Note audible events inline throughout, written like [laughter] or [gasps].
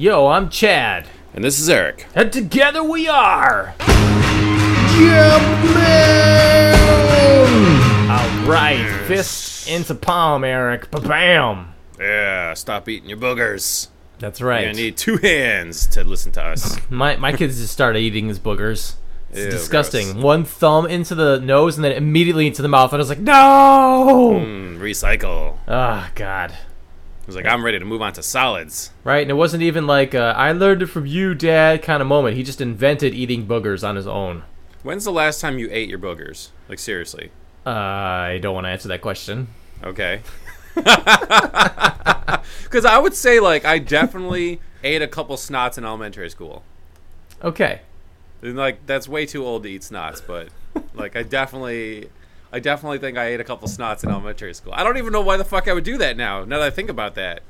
Yo, I'm Chad. And this is Eric. And together we are. All right, fist into palm, Eric. Ba-bam. Yeah, stop eating your boogers. That's You're right. gonna need two hands to listen to us. My my kids just started eating his boogers. It's Ew, disgusting. gross. One thumb into the nose and then immediately into the mouth, and I was like, no. Mm, recycle. Ah, God. Was like, I'm ready to move on to solids. Right, and it wasn't even like uh, I learned it from you, Dad, kind of moment. He just invented eating boogers on his own. When's the last time you ate your boogers? Like seriously? Uh, I don't want to answer that question. Okay. [laughs] Because I would say like I definitely [laughs] ate a couple snots in elementary school. Okay. And, like that's way too old to eat snots, but like I definitely, I definitely think I ate a couple snots in elementary school. I don't even know why the fuck I would do that now. Now that I think about that.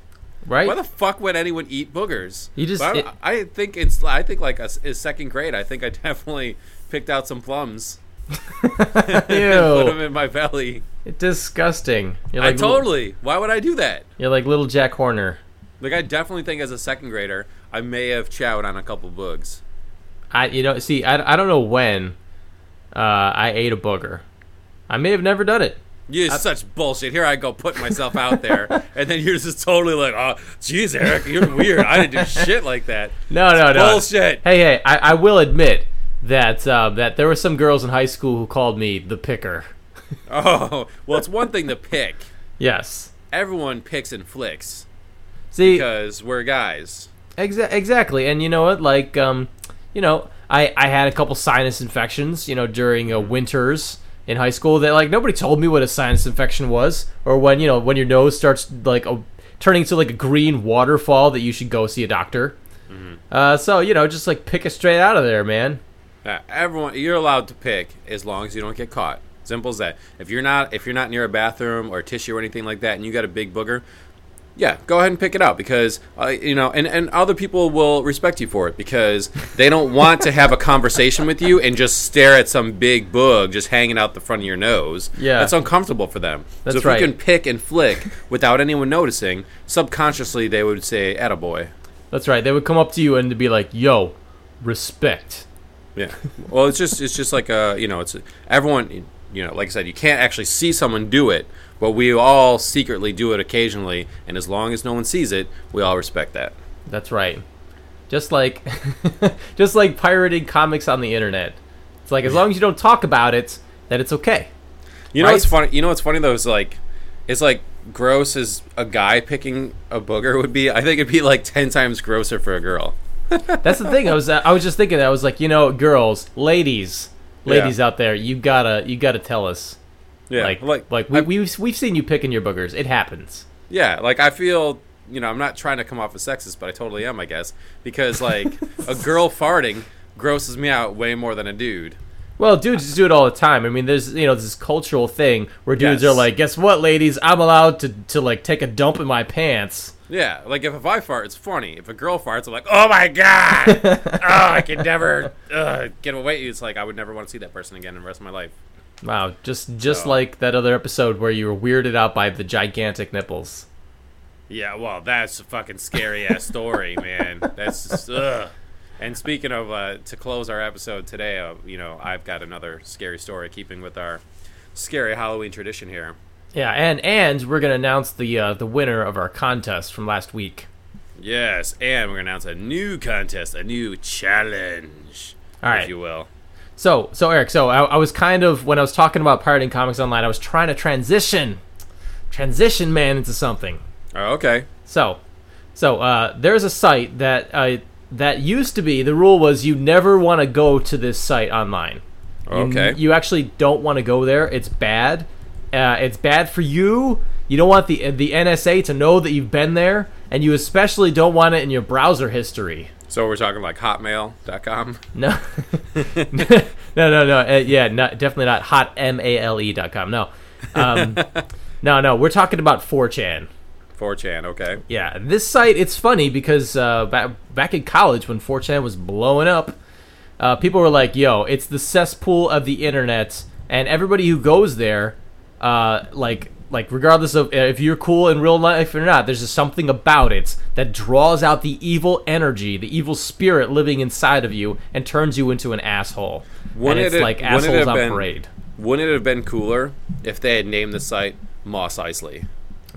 Right? Why the fuck would anyone eat boogers? You just- I, it- I think it's. I think like a, is second grade. I think I [laughs] definitely picked out some plums [laughs] [laughs] and put them in my belly. It's Disgusting. You're I like little- totally. Why would I do that? You're like little Jack Horner. Like I definitely think as a second grader, I may have chowed on a couple boogs. I you know see I, I don't know when uh, I ate a booger. I may have never done it. You such bullshit. Here I go putting myself out there, and then you're just totally like, "Oh, jeez, Eric, you're weird. I didn't do shit like that." No no no. Bullshit. Hey hey I, I will admit that uh, that there were some girls in high school who called me the picker. Oh, well, it's one thing to pick. Yes. Everyone picks and flicks See because we're guys. Exa- exactly, and you know what? Like, um, you know, I I had a couple sinus infections, you know, during uh, winters in high school. That like nobody told me what a sinus infection was, or when you know when your nose starts like a, turning into like a green waterfall that you should go see a doctor. Uh, so you know, just like pick it straight out of there, man. Uh, everyone, you're allowed to pick as long as you don't get caught. Simple as that. If you're not, if you're not near a bathroom or tissue or anything like that, and you got a big booger, yeah, go ahead and pick it out because uh, you know, and and other people will respect you for it because they don't want to have a conversation with you and just stare at some big boog just hanging out the front of your nose. Yeah. that's uncomfortable for them. That's so if right. you can pick and flick without anyone noticing, subconsciously they would say "attaboy." That's right. They would come up to you and be like, "Yo, respect." Yeah. Well, it's just it's just like a you know it's everyone you know like I said you can't actually see someone do it, but we all secretly do it occasionally, and as long as no one sees it, we all respect that. That's right. Just like [laughs] just like pirating comics on the internet. It's like as long as you don't talk about it, that it's okay. You know Right? what's funny? You know what's funny though is like it's like gross as a guy picking a booger would be. I think it'd be like ten times grosser for a girl. [laughs] That's the thing. I was I was just thinking. that. I was like, you know, girls, ladies, ladies out there, you gotta you gotta tell us. Yeah, like like like we, I- we've we've seen you picking your boogers. It happens. Yeah, like I feel, you know, I'm not trying to come off as sexist, but I totally am, I guess, because like a [laughs] girl farting grosses me out way more than a dude. Well, dudes do it all the time. I mean, there's you know this cultural thing where dudes Yes. are like, guess what, ladies, I'm allowed to to like take a dump in my pants. Yeah, like if, if I fart, it's funny. If a girl farts, I'm like, oh my god, [laughs] oh, I can never uh, get away. It's like I would never want to see that person again in the rest of my life. Wow, just just So- like that other episode where you were weirded out by the gigantic nipples. Yeah, well, that's a fucking scary ass story, [laughs] man. That's just, ugh. And speaking of, uh, to close our episode today, uh, you know, I've got another scary story, keeping with our scary Halloween tradition here. Yeah, and and we're gonna announce the uh, the winner of our contest from last week. Yes, and we're gonna announce a new contest, a new challenge, All right. if you will. So, so Eric, so I, I was kind of when I was talking about pirating comics online, I was trying to transition, transition man into something. Oh, okay. So, so uh, there's a site that uh, that used to be the rule was you never want to go to this site online. You- Okay. You, actually don't want to go there. It's bad. Uh, it's bad for you. You don't want the the NSA to know that you've been there, and you especially don't want it in your browser history. So we're talking like Hotmail.com. No, [laughs] no, no, no. Uh, yeah, not, definitely not hotmale dot com. No, um, [laughs] no, no. We're talking about 4chan. 4chan, okay. Yeah, this site it's funny because uh, back back in college when 4chan was blowing up, uh, people were like, "Yo, it's the cesspool of the internet," and everybody who goes there, uh, like like regardless of if you're cool in real life or not, there's just something about it that draws out the evil energy, the evil spirit living inside of you, and turns you into an asshole. Wouldn't and it's it- like it assholes have on been- parade, Wouldn't it have been cooler if they had named the site Mos Eisley?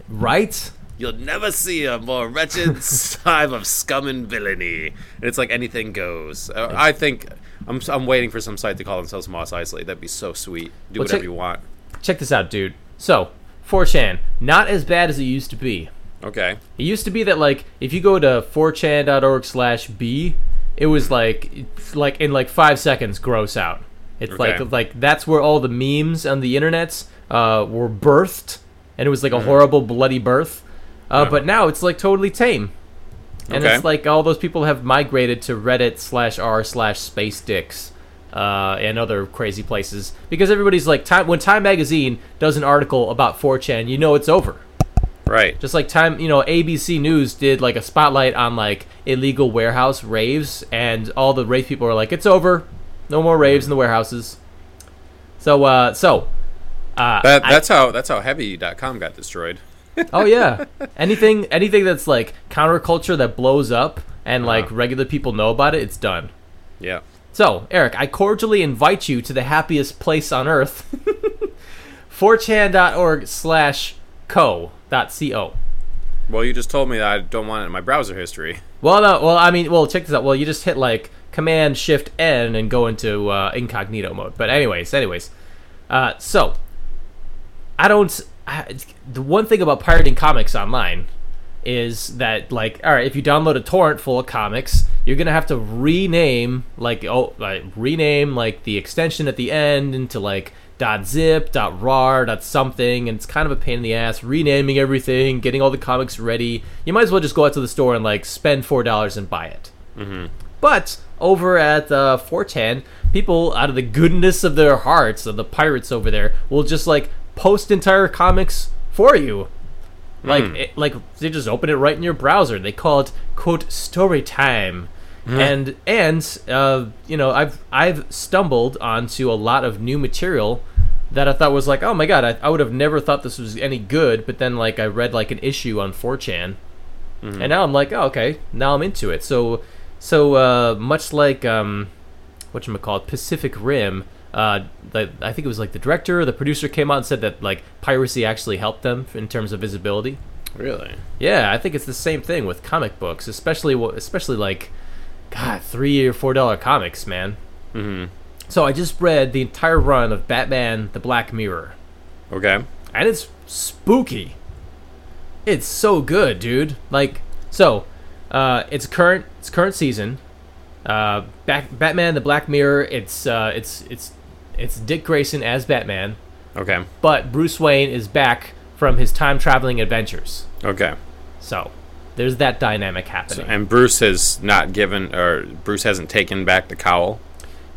right? You'll never see a more wretched [laughs] time of scum and villainy. And it's like anything goes. Uh, I think I'm, I'm waiting for some site to call themselves Mos Eisley. That'd be so sweet. Do Well, whatever check- you want. Check this out, dude. So, 4chan, not as bad as it used to be. Okay. It used to be that like if you go to 4chan.org slash b, it was like it's like in like five seconds gross out. It's Okay. like like that's where all the memes on the internets uh, were birthed, and it was like a horrible bloody birth. Uh, But now it's like totally tame, and Okay. it's like all those people have migrated to Reddit slash r slash space dicks. Uh, and other crazy places because everybody's like time when Time Magazine does an article about 4chan, you know it's over. Right. Just like time, you know, ABC News did like a spotlight on like illegal warehouse raves, and all the rave people are like, "It's over, no more raves in the warehouses." So, uh, so, uh, That, I- that's how that's how heavy.com got destroyed. [laughs] oh yeah, [laughs] anything, anything that's like counterculture that blows up and like Uh-huh. regular people know about it, it's done. Yeah. So, Eric, I cordially invite you to the happiest place on earth, [laughs] 4chan.org slash co dot co. Well, you just told me that I don't want it in my browser history. Well, no, well, I mean, well, check this out. Well, you just hit like Command Shift N and go into uh, incognito mode. But anyways, anyways, uh, so I don't. I, the one thing about pirating comics online is that like, all right, if you download a torrent full of comics, you're gonna have to rename like oh, like rename like the extension at the end into like dot .zip, dot .rar, dot .something, and it's kind of a pain in the ass renaming everything, getting all the comics ready. You might as well just go out to the store and like spend four dollars and buy it. But over at uh, 4chan, people out of the goodness of their hearts, of the pirates over there, will just like post entire comics for you. Like, it, like they just open it right in your browser. They call it quote story time, and and uh, you know I've I've stumbled onto a lot of new material that I thought was like oh my god I, I would have never thought this was any good. But then like I read like an issue on 4chan, and now I'm like, oh, okay, now I'm into it. So, so uh, much like um, what you call it, Pacific Rim. Uh, the, I think it was like the director or the producer came out and said that like piracy actually helped them in terms of visibility. Really? Yeah, I think it's the same thing with comic books, especially especially like, God, three or four dollar comics, man. Mm-hmm. So I just read the entire run of Batman: The Black Mirror, Okay. and it's spooky. It's so good, dude. Like, so, uh, it's current. It's current season. Uh, Bat- Batman: The Black Mirror. It's uh, it's it's it's Dick Grayson as Batman, Okay. but Bruce Wayne is back from his time traveling adventures. Okay. So, there's that dynamic So, happening. and Bruce has not given, or Bruce hasn't taken back the cowl.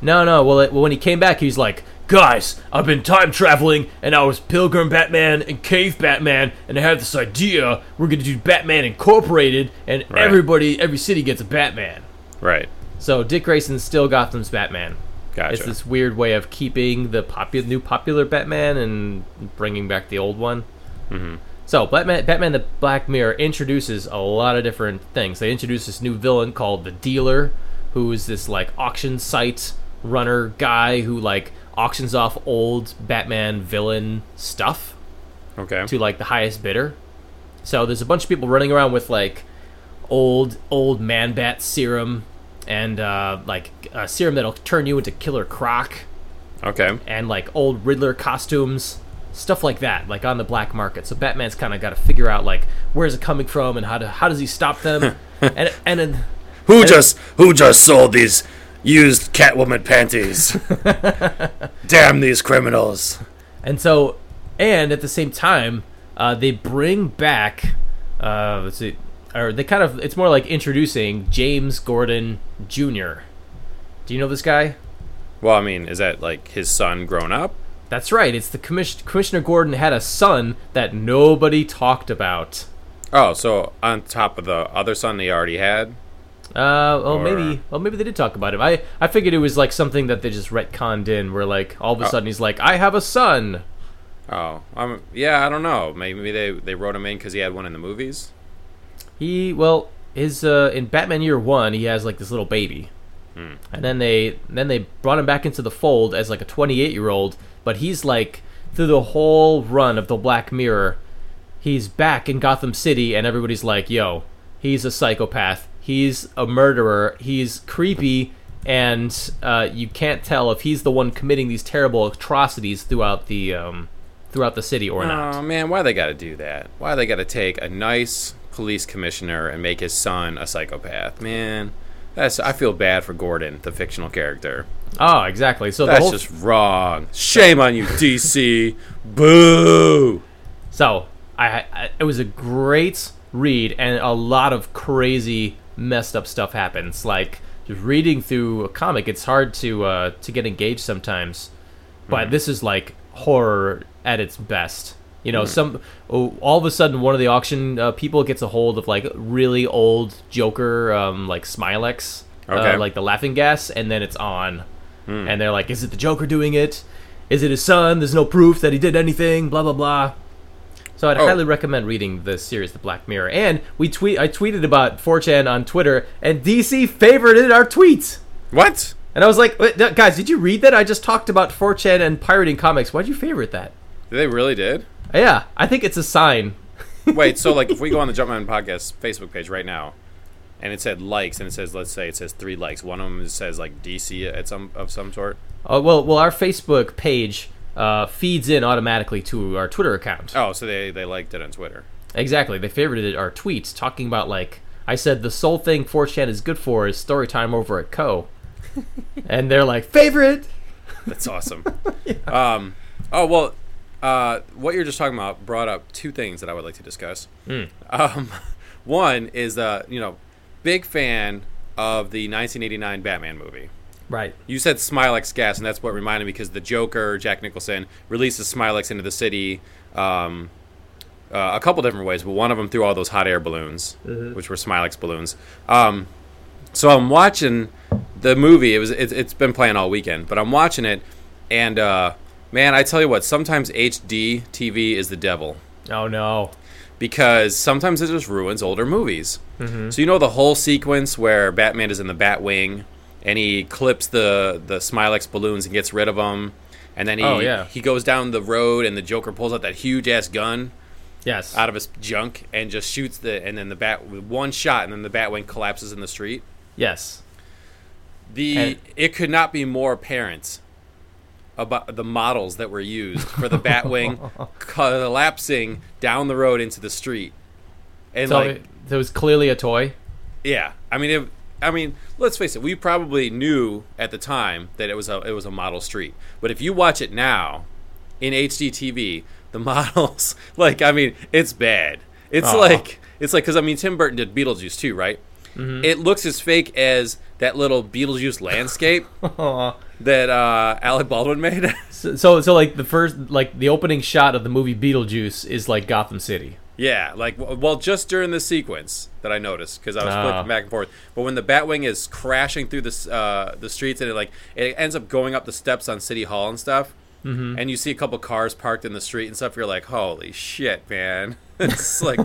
No, no. Well, it, well, when he came back, he was like, "Guys, I've been time traveling, and I was Pilgrim Batman and Cave Batman, and I had this idea. We're gonna do Batman Incorporated, and Right. everybody, every city gets a Batman." Right. So Dick Grayson's still Gotham's Batman. Gotcha. It's this weird way of keeping the popu- new popular Batman and bringing back the old one. Mhm. So Batman, Batman: The Black Mirror introduces a lot of different things. They introduce this new villain called the Dealer, who is this like auction site runner guy who like auctions off old Batman villain stuff Okay. to like the highest bidder. So there's a bunch of people running around with like old old man bat serum and uh, like a serum that'll turn you into Killer Croc Okay. and like old Riddler costumes, stuff like that, like on the black market. So Batman's kind of got to figure out like where's it coming from and how to how does he stop them, [laughs] and and then Who just who just sold these used Catwoman panties? [laughs] Damn these criminals! and so and at the same time uh, they bring back uh, let's see or they kind of it's more like introducing James Gordon Jr. Do you know this guy? Well, I mean, is that like his son grown up? That's right. It's the commission- Commissioner Gordon had a son that nobody talked about. Oh, so on top of the other son he already had? Uh, well, Or- maybe, well, maybe they did talk about him. I, I figured it was like something that they just retconned in, where like all of a Oh. sudden he's like, I have a son, Oh, um, yeah, I don't know. Maybe they they wrote him in because he had one in the movies. He well, his uh, in Batman Year One, he has like this little baby, Hmm. and then they then they brought him back into the fold as like a 28 year old. But he's like through the whole run of the Black Mirror, he's back in Gotham City, and everybody's like, "Yo, he's a psychopath. He's a murderer. He's creepy." And uh, you can't tell if he's the one committing these terrible atrocities throughout the um, throughout the city or not. Oh man, why they got to do that? Why they got to take a nice police commissioner and make his son a psychopath? Man, that's I feel bad for Gordon, the fictional character. Oh, exactly. So That's whole just wrong. Shame on you, DC. [laughs] Boo. So I, I it was a great read, and a lot of crazy messed up stuff happens. Like just reading through a comic, it's hard to uh, to get engaged sometimes. But this is like horror at its best. You know, some oh, all of a sudden one of the auction uh, people gets a hold of like really old Joker, um, like Smilex, Okay. uh, like the laughing gas, and then it's on, and they're like, "Is it the Joker doing it? Is it his son? There's no proof that he did anything." Blah blah blah. So I'd Oh. highly recommend reading the series, The Black Mirror. And we tweet, I tweeted about 4chan on Twitter, and DC favorited our tweets. What? And I was like, guys, did you read that? I just talked about 4chan and pirating comics. Why'd you favorite that? They really did? Yeah, I think it's a sign. [laughs] Wait, so like if we go on the Jumpman Podcast Facebook page right now, and it said likes, and it says let's say it says three likes. One of them says like DC at some of some sort. Oh well, well, our Facebook page uh, feeds in automatically to our Twitter account. Oh, so they they liked it on Twitter. Exactly, they favorited our tweets talking about like I said the sole thing 4chan is good for is story time over at Co. [laughs] and they're like favorite. That's awesome. [laughs] um, oh well, uh, what you're just talking about brought up two things that I would like to discuss. Um, [laughs] one is uh, you know, big fan of the 1989 Batman movie. Right. You said Smilex gas, and that's what reminded me because the Joker, Jack Nicholson, releases Smilex into the city um, uh, a couple different ways, but one of them through all those hot air balloons, which were Smilex balloons. Um, so I'm watching the movie. It was it, it's been playing all weekend, but I'm watching it, and uh, man, I tell you what, sometimes HD TV is the devil Oh no. because sometimes it just ruins older movies. Mm-hmm. So you know the whole sequence where Batman is in the Batwing and he clips the the Smilex balloons and gets rid of them, and then he Oh, yeah. he goes down the road and the Joker pulls out that huge ass gun Yes. out of his junk and just shoots the and then the bat with one shot and then the Batwing collapses in the street. yes. The And- it could not be more apparent about the models that were used for the Batwing [laughs] collapsing down the road into the street. And So like it, it was clearly a toy. Yeah, I mean, it, I mean, let's face it. We probably knew at the time that it was a it was a model street. But if you watch it now in HD TV, the [laughs] models, like, I mean, it's bad. It's Aw. like it's like because I mean, Tim Burton did Beetlejuice too, right? Mm-hmm. It looks as fake as that little Beetlejuice [laughs] landscape that uh, Alec Baldwin made. [laughs] So, so, so like the first, like the opening shot of the movie Beetlejuice is like Gotham City. Yeah, like well, just during the sequence that I noticed because I was Ah. flipping back and forth. But when the Batwing is crashing through the uh, the streets and it like it ends up going up the steps on City Hall and stuff, Mm-hmm. and you see a couple cars parked in the street and stuff, you're like, holy shit, man! [laughs] it's like,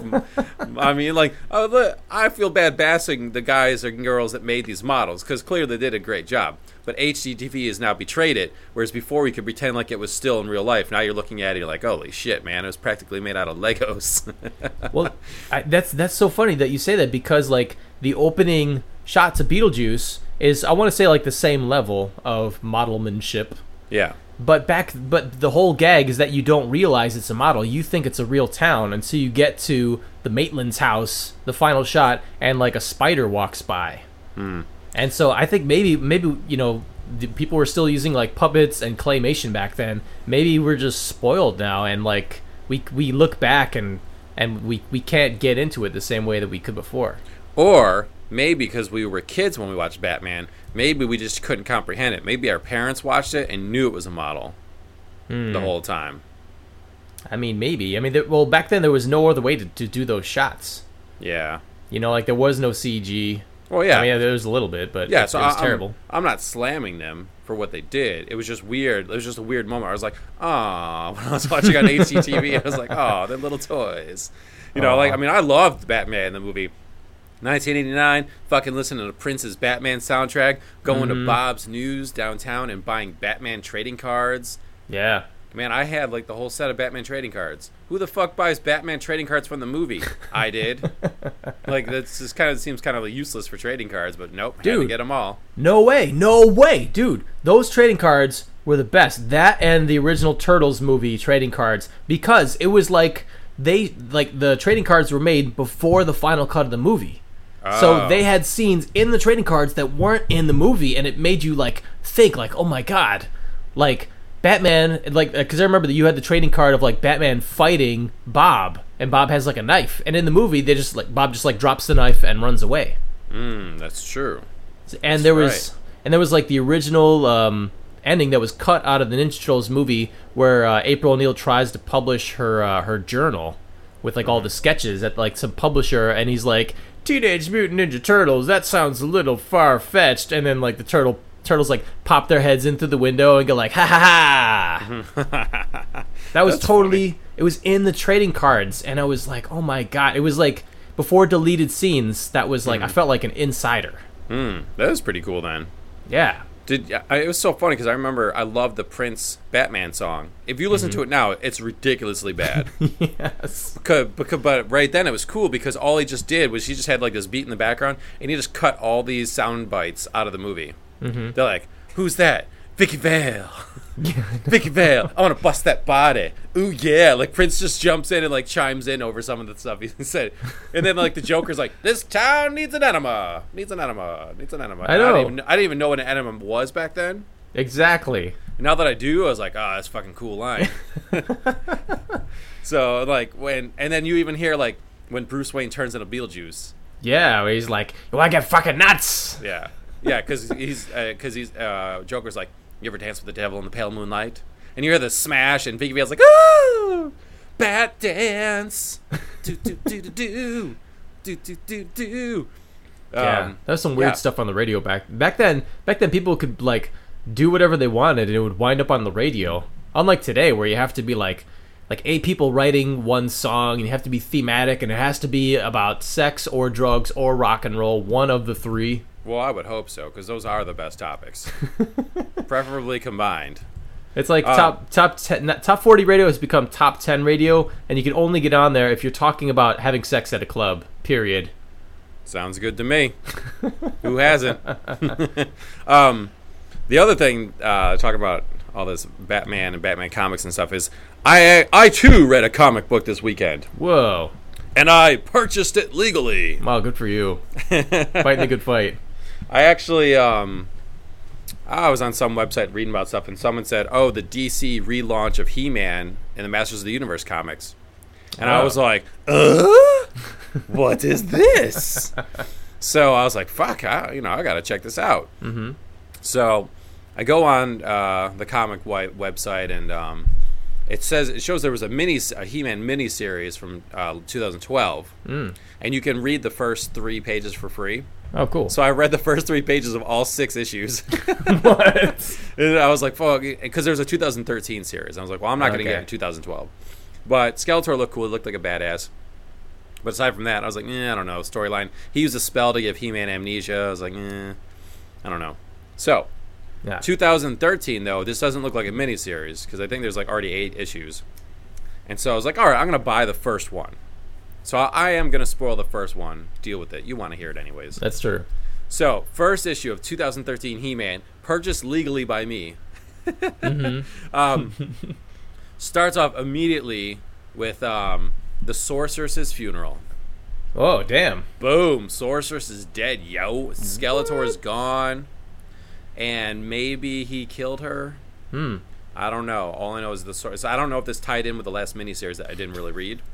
I mean, like, oh, look, I feel bad bashing the guys and girls that made these models because clearly they did a great job. But HDTV has now betrayed it, whereas before we could pretend like it was still in real life. Now you're looking at it, you're like, holy shit, man! It was practically made out of Legos. [laughs] Well, I, that's that's so funny that you say that because like the opening shots of Beetlejuice is I want to say like the same level of modelmanship. yeah. But back, but the whole gag is that you don't realize it's a model. You think it's a real town until you get to the Maitland's house, the final shot, and like a spider walks by. Hmm. And so I think maybe, maybe you know, the people were still using like puppets and claymation back then. Maybe we're just spoiled now, and like we we look back and and we we can't get into it the same way that we could before. Or maybe because we were kids when we watched Batman, maybe we just couldn't comprehend it. Maybe our parents watched it and knew it was a model hmm. the whole time. I mean, maybe. I mean, there, well, back then there was no other way to, to do those shots. Yeah. You know, like there was no CG. Well, yeah, I mean, there was a little bit, but yeah. it, So it was I, terrible. I'm, I'm not slamming them for what they did. It was just weird. It was just a weird moment. I was like, ah, [laughs] when I was watching on HDTV, I was like, oh, they're little toys. You know, like I mean, I loved Batman the movie. 1989, fucking listening to Prince's Batman soundtrack, going Mm-hmm. to Bob's News downtown and buying Batman trading cards. Yeah. Man, I had like the whole set of Batman trading cards. Who the fuck buys Batman trading cards from the movie? I did. [laughs] like that's just kind of seems kind of useless for trading cards, but nope, had to Dude. get them all. No way, no way, dude. Those trading cards were the best. That and the original Turtles movie trading cards because it was like they like the trading cards were made before the final cut of the movie. So Oh. they had scenes in the trading cards that weren't in the movie and it made you like think like, "Oh my god." Like Batman like cuz I remember that you had the trading card of like Batman fighting Bob and Bob has like a knife and in the movie they just like Bob just like drops the knife and runs away Mm, that's true. and there was right. and there was like the original um, ending that was cut out of the Ninja Turtles movie where uh, April O'Neil tries to publish her uh, her journal with like all the sketches at like some publisher, and he's like Teenage Mutant Ninja Turtles. That sounds a little far fetched, and then like the turtle turtles like pop their heads in through the window and go like ha ha ha. [laughs] that was totally it was in the trading cards, and I was like, oh my god, it was like before deleted scenes. That was like I felt like an insider. Mm, was pretty cool then. Yeah. Did I, it was so funny because I remember I loved the Prince Batman song. If you listen to it now, it's ridiculously bad. [laughs] yes. because, because, but right then it was cool because all he just did was he just had like this beat in the background and he just cut all these sound bites out of the movie. Mm-hmm. They're like, "Who's that? Vicki Vale." [laughs] Vicki Vale, I want to bust that body. Ooh yeah! Like Prince just jumps in and like chimes in over some of the stuff he [laughs] said, and then like the Joker's like, "This town needs an enema, needs an enema, needs an enema." I know. didn't even, I didn't even know what an enema was back then. Exactly. And now that I do, I was like, "Oh, that's a fucking cool line." [laughs] so like when, and then you even hear like when Bruce Wayne turns into Beetlejuice. Yeah, where he's like, "You want to get fucking nuts?" Yeah, yeah, because he's because he's uh, Joker's like, "You ever dance with the devil in the pale moonlight?" And you hear the smash, and Vicki Vale's like, "Oh, bat dance, [laughs] do do do do do do do do do." Yeah, Um, that was some weird yeah. stuff on the radio back back then. Back then, people could like do whatever they wanted, and it would wind up on the radio. Unlike today, where you have to be like like eight people writing one song, and you have to be thematic, and it has to be about sex or drugs or rock and roll, one of the three. Well, I would hope so, because those are the best topics, [laughs] preferably combined. It's like Uh, top top ten, top forty radio has become top ten radio, and you can only get on there if you're talking about having sex at a club. Period. Sounds good to me. [laughs] Who hasn't? [laughs] um, the other thing, uh, talking about all this Batman and Batman comics and stuff, is I I too read a comic book this weekend, Whoa! and I purchased it legally. Wow, good for you. Fighting a good fight. I actually, um, I was on some website reading about stuff, and someone said, "Oh, the DC relaunch of He-Man in the Masters of the Universe comics," and I Oh. was like, "Uh, what is this?" [laughs] so I was like, "Fuck, I, you know, I gotta check this out." Mm-hmm. So I go on uh, the comic website, and um, it says it shows there was a mini a He-Man mini series from uh, 2012, Mm. and you can read the first three pages for free. Oh, cool. So I read the first three pages of all six issues. [laughs] [laughs] what? and I was like, fuck, because there's a 2013 series. I was like, well, I'm not going to Okay. get it in 2012. But Skeletor looked cool. It looked like a badass. But aside from that, I was like, eh, I don't know. Storyline. He used a spell to give He-Man amnesia. I was like, eh, I don't know. So, Yeah. 2013 though, this doesn't look like a miniseries because I think there's like already eight issues. And so I was like, all right, I'm gonna buy the first one. So I, I am gonna spoil the first one. Deal with it. You want to hear it anyways. That's true. So, first issue of 2013 He-Man, purchased legally by me, [laughs] um, starts off immediately with um, the Sorceress's funeral. Oh, damn. Boom! Sorceress is dead, yo. Skeletor is gone, and maybe he killed her. Hmm. I don't know. All I know is the source. I don't know if this tied in with the last miniseries that I didn't really read, [laughs]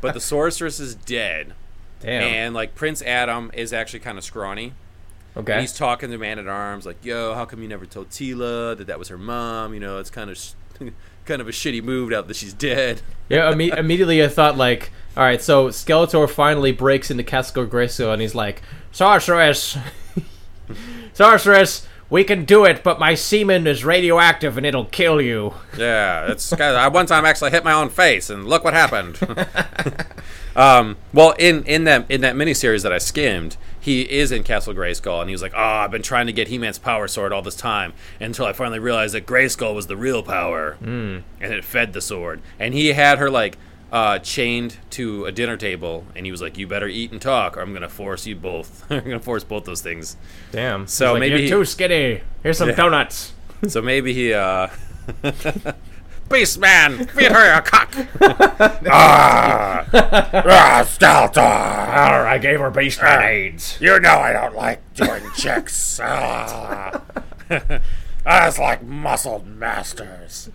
but the Sorceress is dead, Damn. and like Prince Adam is actually kind of scrawny. And okay. he's talking to Man at Arms, like, "Yo, how come you never told Teela that that was her mom? You know, it's kind of, sh- [laughs] kind of a shitty move now that she's dead." Yeah, imme- immediately I thought like, all right, so Skeletor finally breaks into Castle Grayskull and he's like, sorceress, [laughs] sorceress, we can do it, but my semen is radioactive and it'll kill you. [laughs] Yeah, it's I one time actually hit my own face, and look what happened. [laughs] [laughs] um, well, in in that in that miniseries that I skimmed, he is in Castle Grayskull, and he was like, "Oh, I've been trying to get He-Man's power sword all this time until I finally realized that Grayskull was the real power, mm. and it fed the sword." And he had her like uh, chained to a dinner table, and he was like, "You better eat and talk, or I'm gonna force you both. [laughs] I'm gonna force both those things." Damn. So like, maybe you're too skinny. Here's some Yeah. donuts. [laughs] So maybe he, uh, [laughs] Beast Man, feed her a cock. Ah, ah, Skeletor! I gave her beast AIDS. You know I don't like doing chicks. Ah. That's like muscled masters.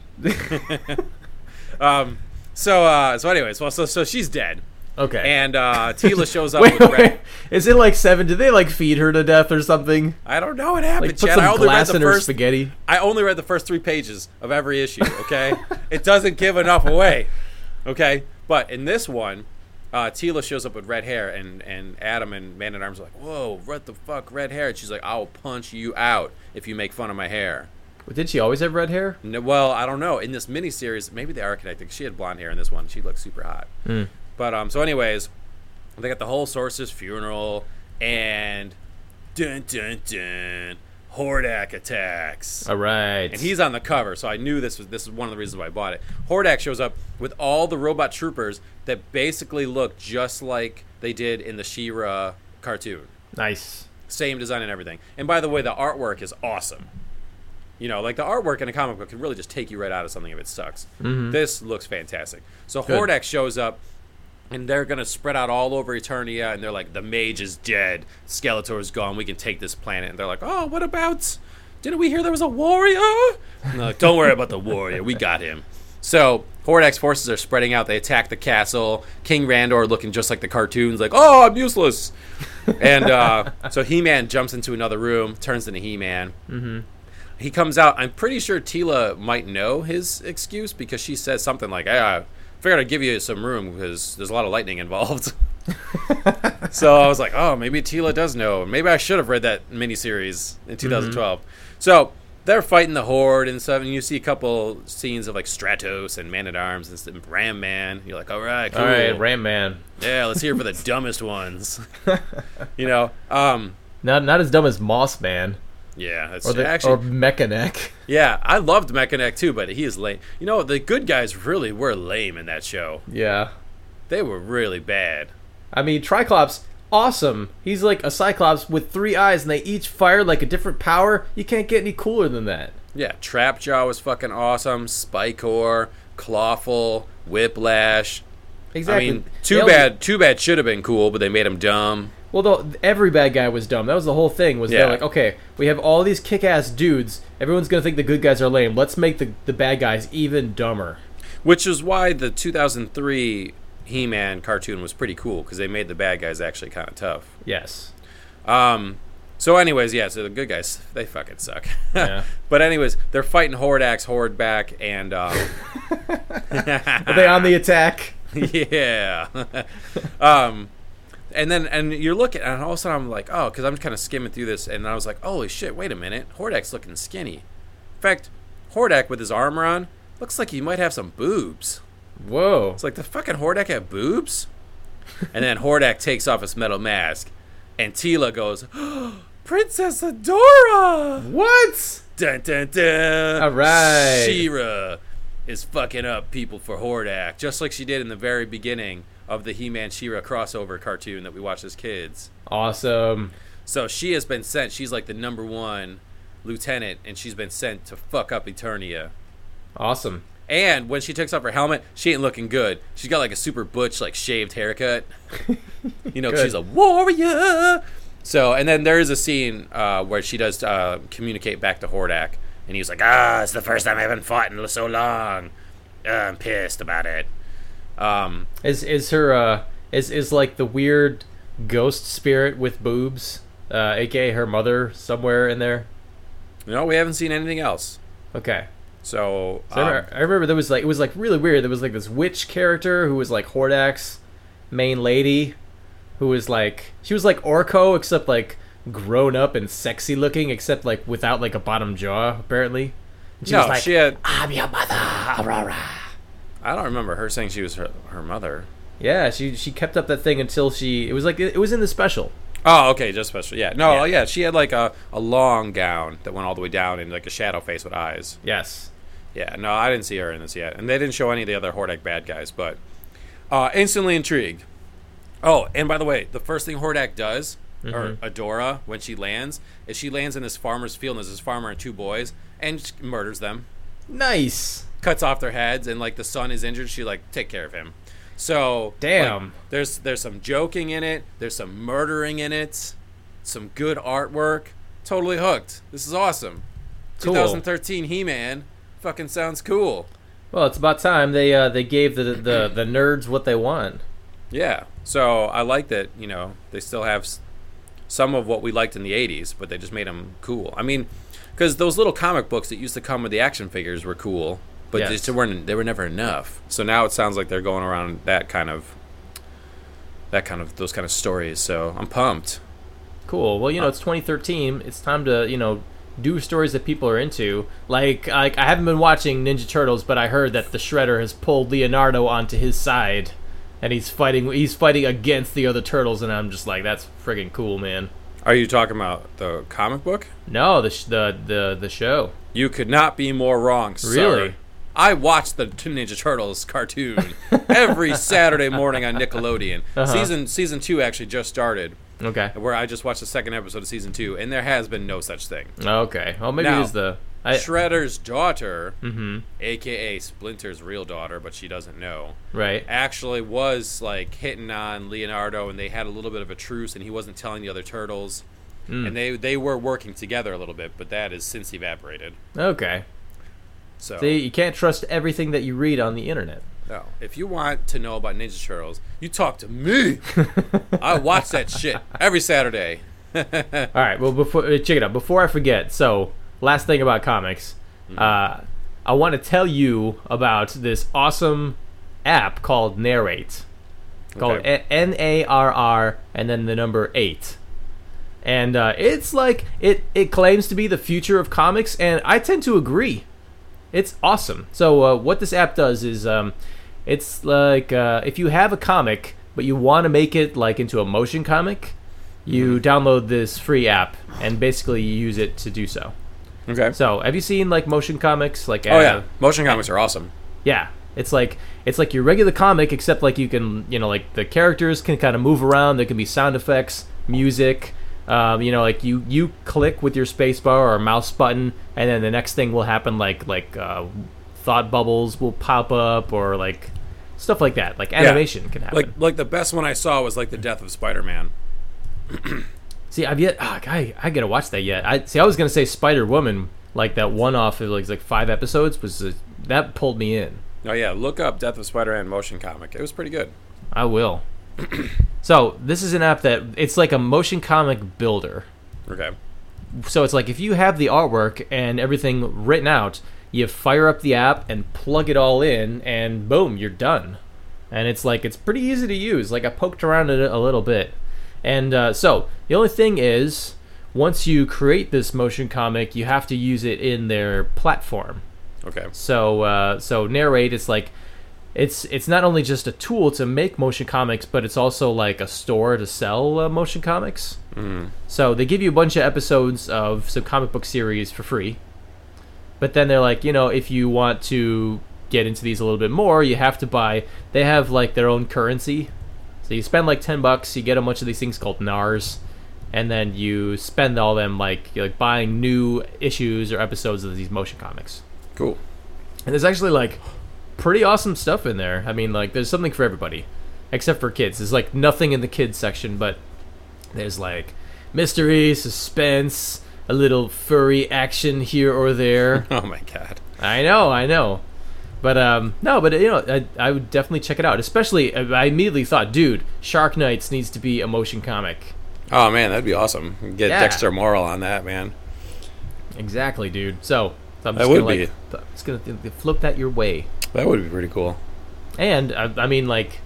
Um, so, uh, so anyways, well, so so she's dead, Okay. and uh, [laughs] Teela shows up wait, with wait, is it like seven? Did they like feed her to death or something? I don't know what happened, Like put Chad. I some only read glass the in her first. spaghetti? I only read the first three pages of every issue. Okay, [laughs] it doesn't give enough away. Okay, but in this one, uh, Teela shows up with red hair, and and Adam and Man at Arms are like, "Whoa, what the fuck, red hair?" And she's like, "I'll punch you out if you make fun of my hair." Did she always have red hair? No, well, I don't know. In this miniseries, maybe they are connected. She had blonde hair in this one. She looked super hot. But um, so anyways, they got the whole Sorcerer's funeral and dun dun dun Hordak attacks. All right. And he's on the cover, so I knew this was this is one of the reasons why I bought it. Hordak shows up with all the robot troopers that basically look just like they did in the She-Ra cartoon. nice. Same design and everything. And by the way, the artwork is awesome. You know, like the artwork in a comic book can really just take you right out of something if it sucks. This looks fantastic. So Good. Hordak shows up, and they're gonna spread out all over Eternia, and they're like, "The mage is dead, Skeletor is gone. We can take this planet." And they're like, "Oh, what about? Didn't we hear there was a warrior?" And like, Don't worry about the warrior. We got him. So Hordak's forces are spreading out. They attack the castle. King Randor looking just like the cartoons, like, "Oh, I'm useless." [laughs] and uh, so He-Man jumps into another room, turns into He-Man. Mm-hmm. He comes out. I'm pretty sure Teela might know his excuse because she says something like, "Hey, I figured I'd give you some room because there's a lot of lightning involved." [laughs] so I was like, "Oh, maybe Teela does know. Maybe I should have read that miniseries in 2012." So they're fighting the Horde and stuff, and you see a couple scenes of like Stratos and Man at Arms and some Ram Man. You're like, "All right, cool. All right, Ram Man. Yeah, let's hear for the [laughs] dumbest ones." [laughs] you know, um, Not not as dumb as Moss Man yeah, that's or the actually or Mekaneck. [laughs] Yeah, I loved Mekaneck too, but he is lame. You know, the good guys really were lame in that show. Yeah. They were really bad. I mean, Triclops, awesome. He's like a Cyclops with three eyes, and they each fire like a different power. You can't get any cooler than that. Yeah, Trapjaw was fucking awesome. Spikor, Clawful, Whiplash. Exactly. I mean, too bad. Two Bad should have been cool, but they made him dumb. Well, though every bad guy was dumb. That was the whole thing. Was they're like, okay, we have all these kick-ass dudes. Everyone's gonna think the good guys are lame. Let's make the the bad guys even dumber. Which is why the 2003 He-Man cartoon was pretty cool because they made the bad guys actually kind of tough. Yes. Um. So, anyways, yeah. So the good guys, they fucking suck. Yeah. [laughs] but anyways, they're fighting Hordax, Horde back, and um, [laughs] Are they on the [laughs] attack? yeah. um, and then and you're looking, and all of a sudden I'm like, oh, because I'm kind of skimming through this, and I was like, holy shit, wait a minute, Hordak's looking skinny. In fact, Hordak with his armor on looks like he might have some boobs. Whoa. It's like the fucking Hordak have boobs. and then Hordak takes off his metal mask, and Teela goes, [gasps] Princess Adora. What? Dun dun dun. All right. She-Ra is fucking up people for Hordak, just like she did in the very beginning of the He-Man She-Ra crossover cartoon that we watched as kids. Awesome. So she has been sent. She's like the number one lieutenant, and she's been sent to fuck up Eternia. Awesome. And when she takes off her helmet, she ain't looking good. She's got like a super butch, like shaved haircut. [laughs] you know, she's a warrior. So, and then there is a scene uh, where she does uh, communicate back to Hordak, and he's like, "Ah, it's the first time I haven't fought in so long. Uh, I'm pissed about it." Um, Is is her uh is is like the weird ghost spirit with boobs, uh, aka her mother somewhere in there? no, we haven't seen anything else. Okay. So, So I, um, remember, I remember there was like it was like really weird. There was like this witch character who was like Hordak's main lady. who was like she was like Orko except like grown up and sexy looking, except like without like a bottom jaw apparently. And she no, was like, she had. "I'm your mother, Aurora." I don't remember her saying she was her, her mother. Yeah, she she kept up that thing until she. It was like it, was in the special. Oh, okay, just special. Yeah, no, Yeah. yeah. she had like a, a long gown that went all the way down and like a shadow face with eyes. Yes. Yeah, no, I didn't see her in this yet, and they didn't show any of the other Hordak bad guys, but uh, instantly intrigued. Oh, and by the way, the first thing Hordak does, or Adora, when she lands, is she lands in this farmer's field, and there's this farmer and two boys, and murders them, Nice. Cuts off their heads, and like the son is injured, she like take care of him. So Damn. like, there's there's some joking in it, there's some murdering in it, some good artwork. Totally hooked. This is awesome. Cool. 2013 He-Man, fucking sounds cool. Well, it's about time they uh, they gave the, the the nerds what they want. Yeah. So I like that, you know, they still have some of what we liked in the 80s, but they just made them cool. I mean, because those little comic books that used to come with the action figures were cool, but Yes. they just weren't, they were never enough. So now it sounds like they're going around that kind of, that kind of, those kind of stories. So I'm pumped. Cool. Well, you know, it's 2013. It's time to you know do stories that people are into. Like, like I haven't been watching Ninja Turtles, but I heard that the Shredder has pulled Leonardo onto his side, and he's fighting. He's fighting against the other turtles, and I'm just like, that's friggin' cool, man. Are you talking about the comic book? No, the sh- the the the show. You could not be more wrong. Really? I watched the Ninja Turtles cartoon [laughs] every Saturday morning on Nickelodeon. Uh-huh. Season season two actually just started, Okay. where I just watched the second episode of season two, and there has been no such thing. Okay. Well, maybe Now, it is the. I, Shredder's daughter, mm-hmm. aka Splinter's real daughter, but she doesn't know, Right. actually was like hitting on Leonardo, and they had a little bit of a truce, and he wasn't telling the other turtles, Mm. and they they were working together a little bit, but that has since evaporated. Okay. So See, you can't trust everything that you read on the internet. No. If you want to know about Ninja Turtles, you talk to me. [laughs] I watch that shit every Saturday. [laughs] All right. Well, before uh, check it out. Before I forget, so last thing about comics, uh, I want to tell you about this awesome app called NARR8, called. N A R R and then the number eight, and uh, it's like it it claims to be the future of comics, and I tend to agree. It's awesome. So uh, what this app does is, um, it's like uh, if you have a comic but you want to make it like into a motion comic, you download this free app and basically you use it to do so. Okay. So have you seen like motion comics? Like Oh uh, yeah, motion comics are awesome. yeah. It's like it's like your regular comic, except like you can you know like the characters can kind of move around. There can be sound effects, music. Um, you know, like you you click with your spacebar or mouse button, and then the next thing will happen. Like like uh, thought bubbles will pop up, or like stuff like that. Like animation can happen. Like like the best one I saw was like the death of Spider-Man. [clears throat] See, I've yet. Oh, I I gotta watch that yet. I see. I was gonna say Spider Woman, like that one off of like like five episodes was uh, that pulled me in. Oh yeah, look up Death of Spider-Man motion comic. It was pretty good. I will. [clears throat] so this is an app that it's like a motion comic builder. Okay. So it's like if you have the artwork and everything written out, you fire up the app and plug it all in, and boom, you're done. And it's like it's pretty easy to use. Like I poked around it a little bit, and uh, so the only thing is, once you create this motion comic, you have to use it in their platform. Okay. So uh, so NARR8 it's like it's it's not only just a tool to make motion comics, but it's also like a store to sell uh, motion comics. Mm. So they give you a bunch of episodes of some comic book series for free. But then they're like, you know, if you want to get into these a little bit more, you have to buy. They have like their own currency. So you spend like ten bucks, you get a bunch of these things called NARS, and then you spend all them like like buying new issues or episodes of these motion comics. Cool. And there's actually like pretty awesome stuff in there. I mean, like there's something for everybody, except for kids. There's like nothing in the kids section, but there's like mystery, suspense, a little furry action here or there. [laughs] Oh my god. I know, I know. But um, no, but you know, I, I would definitely check it out. Especially, I immediately thought, dude, Shark Knights needs to be a motion comic. Oh man, that'd be awesome. Get Yeah. Dexter Morrill on that, man. Exactly, dude. So I'm That just would gonna be. like, just gonna flip that your way. That would be pretty cool. And I, I mean, like,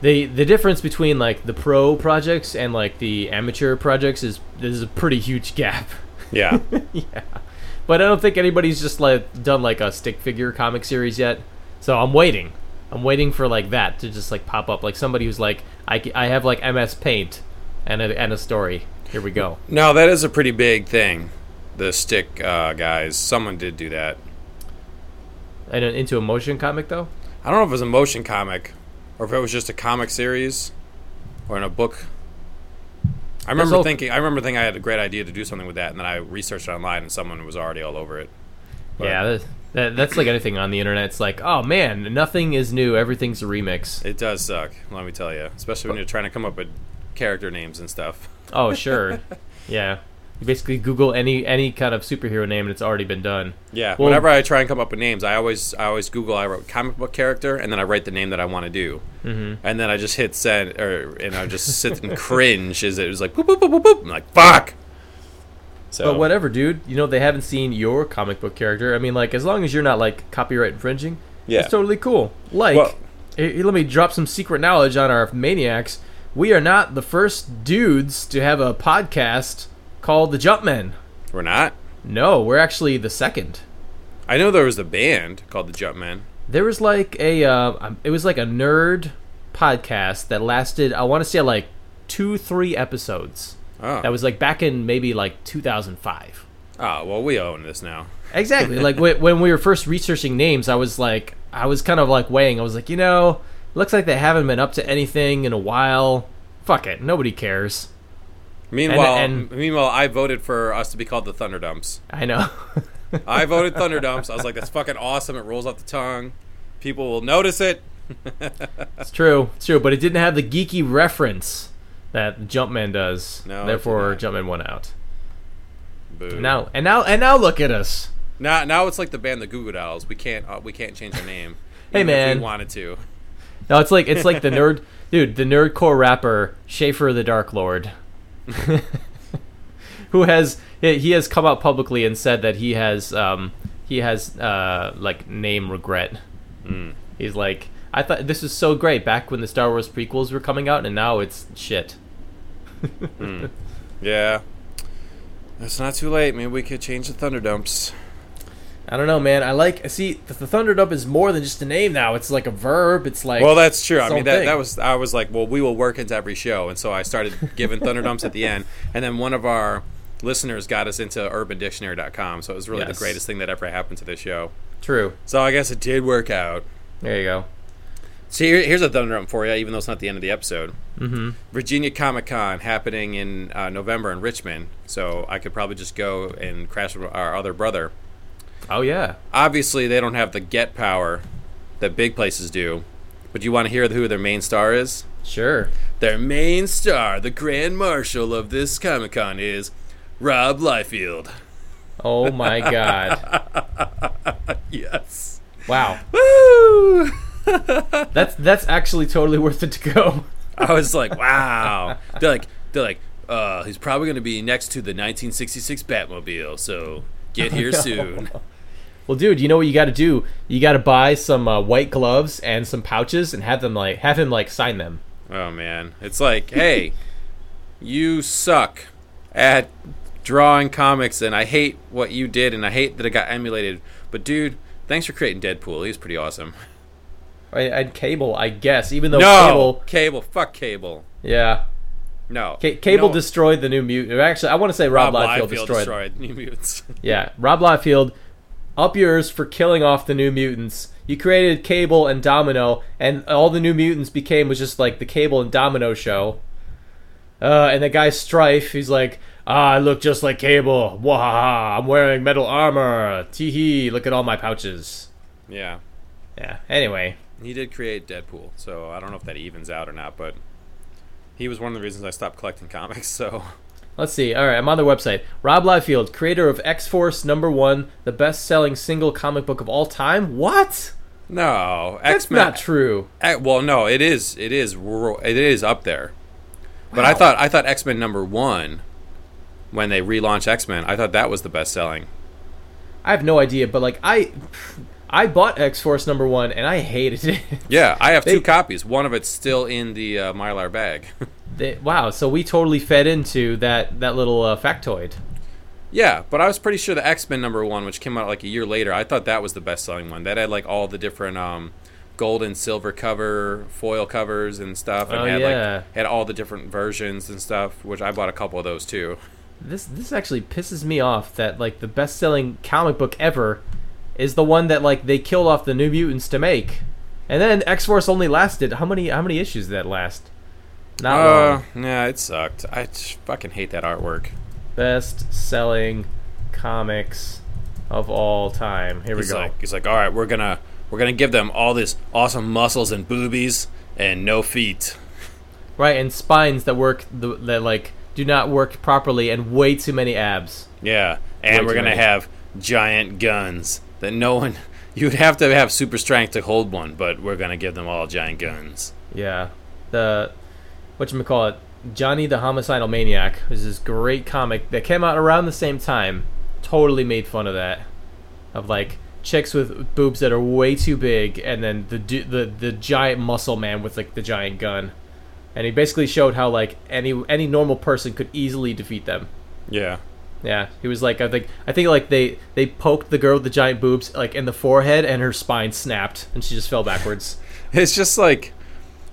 the the difference between like the pro projects and like the amateur projects is there's a pretty huge gap. [laughs] Yeah. yeah, but I don't think anybody's just like done like a stick figure comic series yet. So I'm waiting. I'm waiting for like that to just like pop up, like somebody who's like, I, I have like MS Paint and a, and a story. Here we go. no, that is a pretty big thing. The stick uh, guys. Someone did do that. And into a motion comic though. I don't know if it was a motion comic or if it was just a comic series or in a book. I remember thinking I remember thinking I had a great idea to do something with that and then I researched it online and someone was already all over it. But- Yeah, that, that, that's like anything on the internet. It's like, oh man, nothing is new. Everything's a remix. It does suck, let me tell you. Especially when you're trying to come up with character names and stuff. Oh sure, [laughs] yeah. You basically Google any any kind of superhero name and it's already been done. Yeah. Well- whenever I try and come up with names, I always I always Google I wrote comic book character and then I write the name that I want to do. Mm-hmm. And then I just hit send or and I just sit and cringe as it was like boop boop boop boop boop. I'm like fuck. So But whatever, dude. You know they haven't seen your comic book character. I mean, like as long as you're not like copyright infringing, Yeah. it's totally cool. Like, Well- here, let me drop some secret knowledge on our maniacs. We are not the first dudes to have a podcast called the Jumpmen. We're not. No, we're actually the second. I know there was a band called the Jumpmen. There was like a, uh, um, it was like a nerd podcast that lasted. I want to say like two, three episodes. Oh. That was like back in maybe like 2005. oh well, we own this now. Exactly. [laughs] like when we were first researching names, I was like, I was kind of like weighing. I was like, you know, looks like they haven't been up to anything in a while. Fuck it, nobody cares. Meanwhile, and- meanwhile, I voted for us to be called the Thunderdumps. I know. [laughs] I voted Thunderdumps. I was like, that's fucking awesome. It rolls off the tongue. People will notice it. [laughs] it's true. It's true, but it didn't have the geeky reference that Jumpman does. No, Therefore, Jumpman won out. Boo. Now and now and now look at us. Now, now it's like the band the Goo Goo Dolls. We can't, uh, we can't change the name. [laughs] Hey, man. we wanted to. No, it's like it's like the nerd dude, the nerdcore rapper Schaffer the Dark Lord, [laughs] who has he has come out publicly and said that he has um he has uh like name regret. Hmm. He's like, I thought this was so great back when the Star Wars prequels were coming out, and now it's shit. [laughs] Yeah. It's not too late. Maybe we could change the Thunderdumps. I don't know, man. I like see the, the Thunderdump is more than just a name now. It's like a verb. It's like Well, that's true. I mean, that, thing. that was I was like, well, we will work into every show, and so I started giving Thunderdumps at the end, and then one of our listeners got us into UrbanDictionary.com, so it was really Yes. the greatest thing that ever happened to this show. true. So I guess it did work out. There you go. So here, here's a Thunderdump for you, even though it's not the end of the episode. Mm-hmm. Virginia Comic Con happening in uh, November in Richmond, so I could probably just go and crash with our other brother. Oh yeah. Obviously, they don't have the get power that big places do, but you want to hear who their main star is? Sure. Their main star, the Grand Marshal of this Comic Con, is Rob Liefeld. Oh my [laughs] god. Yes. Wow. Woo! [laughs] That's that's actually totally worth it to go. I was like, [laughs] wow. They're like, they're like, uh, he's probably going to be next to the 1966 Batmobile, so get [laughs] here soon. Well, dude, you know what you got to do? You got to buy some uh, white gloves and some pouches and have them like have him like sign them. Oh man, it's like, hey, you suck at drawing comics, and I hate what you did, and I hate that it got emulated. But dude, thanks for creating Deadpool. He was pretty awesome. And, and Cable, I guess, even though no, Cable, cable, fuck cable. yeah, No, C- Cable No, destroyed the new mutant. Actually, I want to say Rob, Rob Liefeld, Liefeld destroyed. destroyed New Mutants. [laughs] Yeah, Rob Liefeld, up yours for killing off the New Mutants. You created Cable and Domino, and all the New Mutants became was just like the Cable and Domino show. Uh, and the guy Strife, he's like, ah, I look just like Cable. Wahaha, I'm wearing metal armor. Tee hee, look at all my pouches. yeah, Yeah. Anyway, he did create Deadpool, so I don't know if that evens out or not, but he was one of the reasons I stopped collecting comics. So let's see. All right, I'm on their website. Rob Liefeld, creator of X Force number one, the best-selling single comic book of all time. What? no, That's X Men. not true. well, no, it is. It is. It is up there. But I thought I thought X Men number one, when they relaunched X Men, I thought that was the best selling. I have no idea, but like I, I bought X Force number one and I hated it. Yeah, I have They- two copies. One of it's still in the uh, mylar bag. [laughs] They- wow, so we totally fed into that that little uh, factoid. yeah, but I was pretty sure the X Men number one, which came out like a year later, I thought that was the best selling one. That had like all the different um, gold and silver cover foil covers and stuff, and Oh, had yeah. like had all the different versions and stuff. Which I bought a couple of those too. This this actually pisses me off that like the best selling comic book ever is the one that like they killed off the New Mutants to make, and then X Force only lasted how many how many issues did that last? Not Uh, long. yeah, it sucked. I fucking hate that artwork. Best selling comics of all time. Here we He's go. like, he's like, all right, we're gonna we're gonna give them all this awesome muscles and boobies and no feet. Right, and spines that work the, that like do not work properly, and way too many abs. Yeah, and Way we're gonna many. have giant guns that no one. [laughs] You'd have to have super strength to hold one, but we're gonna give them all giant guns. Yeah, the what you call it, Johnny the Homicidal Maniac is this great comic that came out around the same time. Totally made fun of that, of like chicks with boobs that are way too big, and then the the the giant muscle man with like the giant gun, and he basically showed how like any any normal person could easily defeat them. Yeah, Yeah, he was like I think I think like they they poked the girl with the giant boobs like in the forehead, and her spine snapped, and she just fell backwards. [laughs] it's just like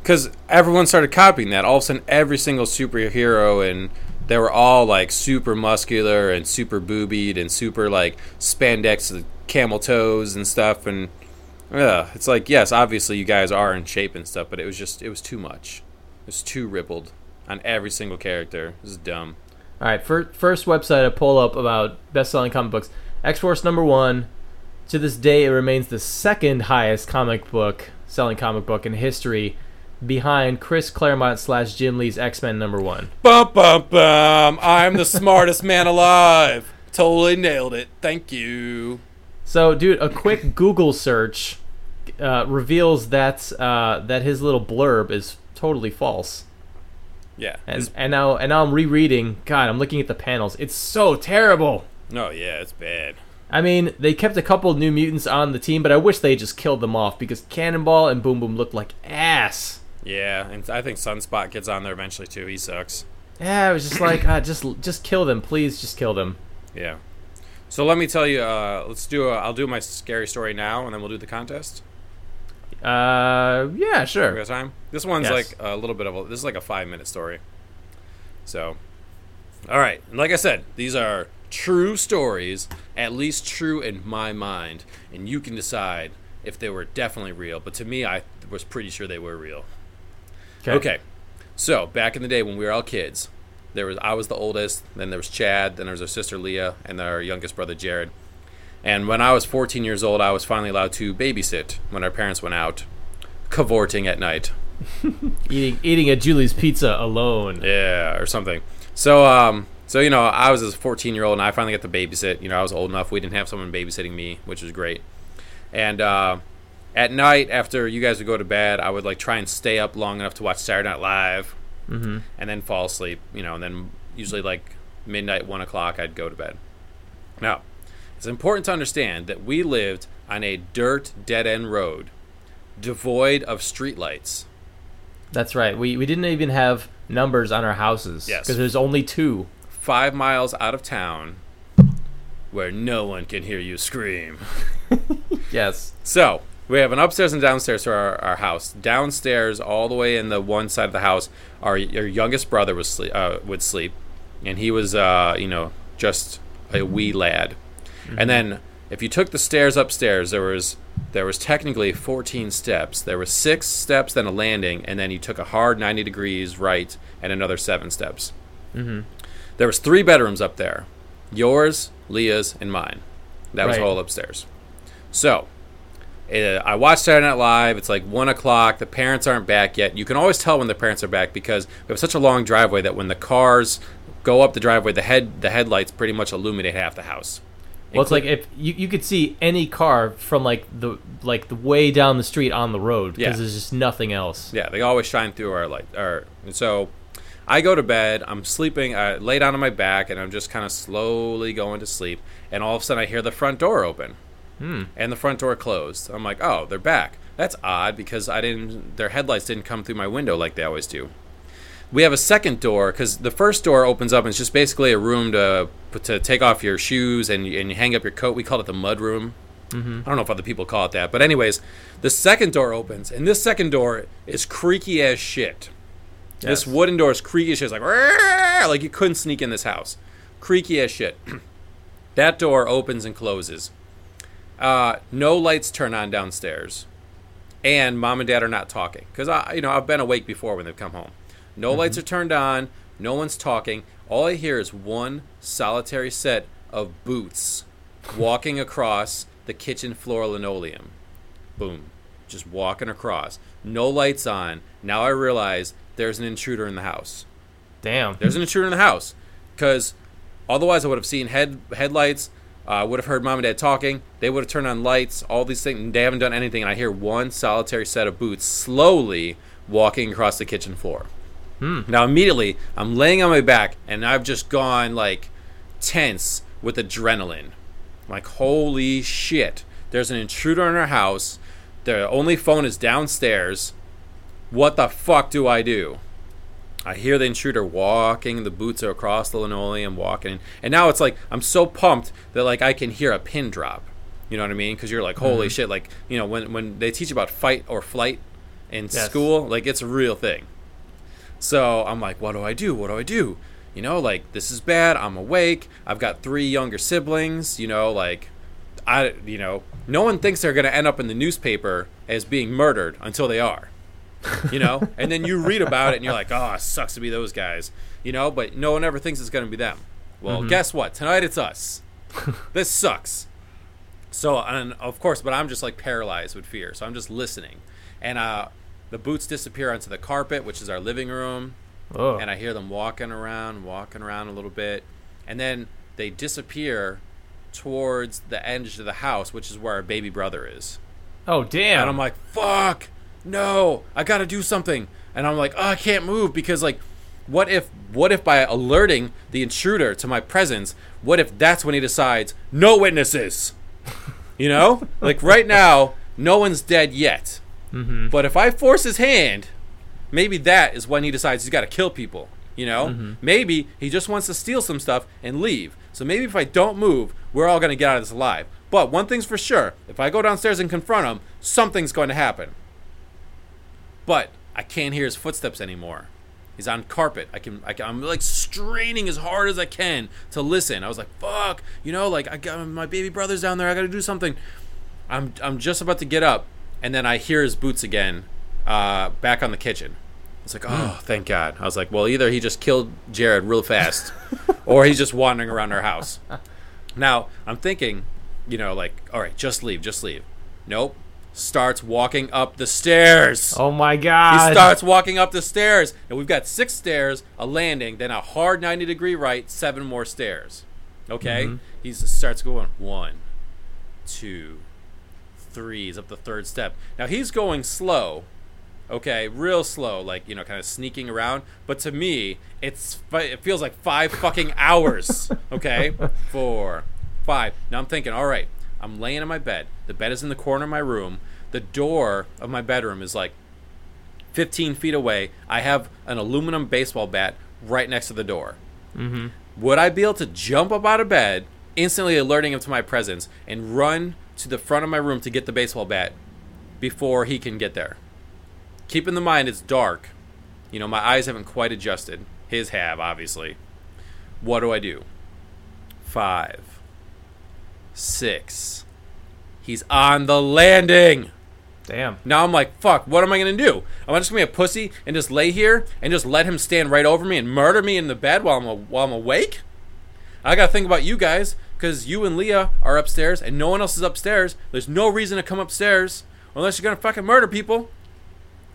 because everyone started copying that. All of a sudden, every single superhero and they were all like super muscular and super boobied and super like spandex camel toes and stuff and yeah it's like yes obviously you guys are in shape and stuff but it was just it was too much it was too rippled on every single character it was dumb All right, fir- first website I pull up about best-selling comic books. X Force number one. To this day, it remains the second highest comic book selling comic book in history, behind Chris Claremont slash Jim Lee's X Men number one. bum bum bum i'm the smartest [laughs] man alive totally nailed it thank you So, dude, a quick Google search uh, reveals that uh, that his little blurb is totally false. Yeah And and now and now I'm rereading. God, I'm looking at the panels. It's so terrible. no yeah it's bad I mean, they kept a couple new mutants on the team, but I wish they just killed them off because Cannonball and Boom Boom looked like ass. yeah and i think sunspot gets on there eventually too he sucks Yeah, I was just like, [coughs] ah, just just kill them, please, just kill them. Yeah. So let me tell you. Uh, let's do. I'll do my scary story now, and then we'll do the contest. Uh, yeah, sure. We got time. This one's Yes. like a little bit of a. This is like a five minute story. So, all right. And like I said, these are true stories, at least true in my mind, and you can decide if they were definitely real. But to me, I was pretty sure they were real. Okay. So back in the day when we were all kids, there was I was the oldest, then there was Chad, then there was our sister Leah, and our youngest brother Jared. And when I was 14 years old, I was finally allowed to babysit when our parents went out cavorting at night. [laughs] Eating eating a Julie's pizza alone. Yeah, or something. So, um, so you know, I was a 14 year old, and I finally got to babysit. You know, I was old enough. We didn't have someone babysitting me, which was great. And uh, at night, after you guys would go to bed, I would like try and stay up long enough to watch Saturday Night Live, Mm-hmm. and then fall asleep. You know, and then usually like midnight, one o'clock, I'd go to bed. Now, it's important to understand that we lived on a dirt dead end road, devoid of streetlights. That's right. We we didn't even have numbers on our houses. Yes. Because there's only two. five miles out of town where no one can hear you scream. [laughs] Yes. So, we have an upstairs and downstairs to our, our house. Downstairs, all the way in the one side of the house, our, our youngest brother was sleep, uh, would sleep. And he was, uh, you know, just a wee lad. And then, if you took the stairs upstairs, there was there was technically 14 steps. There were six steps, then a landing, and then you took a hard 90 degrees right and another seven steps. There was three bedrooms up there, yours, Leah's, and mine. That was Right. all upstairs. So, uh, I watched Saturday Night Live. It's like one o'clock. The parents aren't back yet. You can always tell when the parents are back because we have such a long driveway that when the cars go up the driveway, the head the headlights pretty much illuminate half the house. Well, it's like if you, you could see any car from like the like the way down the street on the road because Yeah. there's just nothing else. Yeah, they always shine through our light. Our and so, I go to bed. I'm sleeping. I lay down on my back, and I'm just kind of slowly going to sleep. And all of a sudden, I hear the front door open, hmm. and the front door closed. I'm like, oh, they're back. That's odd because I didn't. Their headlights didn't come through my window like they always do. We have a second door because the first door opens up and it's just basically a room to to take off your shoes and and you hang up your coat. We call it the mud room. I don't know if other people call it that, but anyways, the second door opens and this second door is creaky as shit. This wooden door is creaky as shit. It's like like you couldn't sneak in this house. Creaky as shit. [clears throat] that door opens and closes. Uh, no lights turn on downstairs, and mom and dad are not talking because I, you know, I've been awake before when they've come home. No lights are turned on. No one's talking. All I hear is one solitary set of boots walking across the kitchen floor linoleum. Boom. Just walking across. No lights on. Now I realize there's an intruder in the house. Damn. There's an intruder in the house. Because otherwise, I would have seen head headlights. I uh, would have heard mom and dad talking. They would have turned on lights. All these things. They haven't done anything. And I hear one solitary set of boots slowly walking across the kitchen floor. Hmm. Now immediately, I'm laying on my back, and I've just gone like tense with adrenaline. I'm like, holy shit! There's an intruder in our house. The only phone is downstairs. What the fuck do I do? I hear the intruder walking, the boots are across the linoleum, walking, and now it's like I'm so pumped that like I can hear a pin drop. You know what I mean? Because you're like, holy mm-hmm. shit! Like you know when when they teach about fight or flight in Yes. school, like it's a real thing. So I'm like, what do I do? What do I do? You know, like this is bad. I'm awake. I've got three younger siblings. You know, like I, you know, no one thinks they're gonna end up in the newspaper as being murdered until they are. You know, [laughs] and then you read about it and you're like, oh, it sucks to be those guys. You know, but no one ever thinks it's gonna be them. Well, guess what? Tonight it's us. [laughs] this sucks. So, and of course, but I'm just like paralyzed with fear. So I'm just listening, and uh, the boots disappear onto the carpet, which is our living room Oh. and I hear them walking around, walking around a little bit, and then they disappear towards the edge of the house, which is where our baby brother is. oh damn. And I'm like, "Fuck, no! I gotta do something." And I'm like, "Oh, I can't move because like, what if, what if by alerting the intruder to my presence, what if that's when he decides no witnesses? You know, like right now, no one's dead yet. Mm-hmm. But if I force his hand, maybe that is when he decides he's got to kill people. You know, mm-hmm. maybe he just wants to steal some stuff and leave. So maybe if I don't move, we're all going to get out of this alive. But one thing's for sure: if I go downstairs and confront him, something's going to happen. But I can't hear his footsteps anymore. He's on carpet. I can, I can, I'm like straining as hard as I can to listen. I was like, "Fuck," you know, like I got my baby brother's down there. I got to do something. I'm, I'm just about to get up, and then I hear his boots again, uh, back on the kitchen. It's like, oh, [gasps] thank God. I was like, well, either he just killed Jared real fast, [laughs] or he's just wandering around our house. Now I'm thinking, you know, like, all right, just leave, just leave. Nope. Starts walking up the stairs. oh my God. He starts walking up the stairs, and we've got six stairs, a landing, then a hard 90 degree right, seven more stairs. Okay? He starts going one, two, three. He's up the third step. Now he's going slow, okay, real slow, like you know, kind of sneaking around. But to me, it's it feels like five fucking hours. Okay, [laughs] four, five. Now I'm thinking, all right, I'm laying in my bed. The bed is in the corner of my room. The door of my bedroom is like 15 feet away. I have an aluminum baseball bat right next to the door. mm-hmm. Would I be able to jump up out of bed, instantly alerting him to my presence, and run to the front of my room to get the baseball bat before he can get there? Keep in the mind it's dark. You know, my eyes haven't quite adjusted. His have, obviously. What do I do? Five. Six. He's on the landing. Damn. Now I'm like, fuck, what am I gonna do? Am I just gonna be a pussy and just lay here and just let him stand right over me and murder me in the bed while I'm while I'm awake? I gotta think about you guys because you and Leah are upstairs and no one else is upstairs. There's no reason to come upstairs unless you're gonna fucking murder people.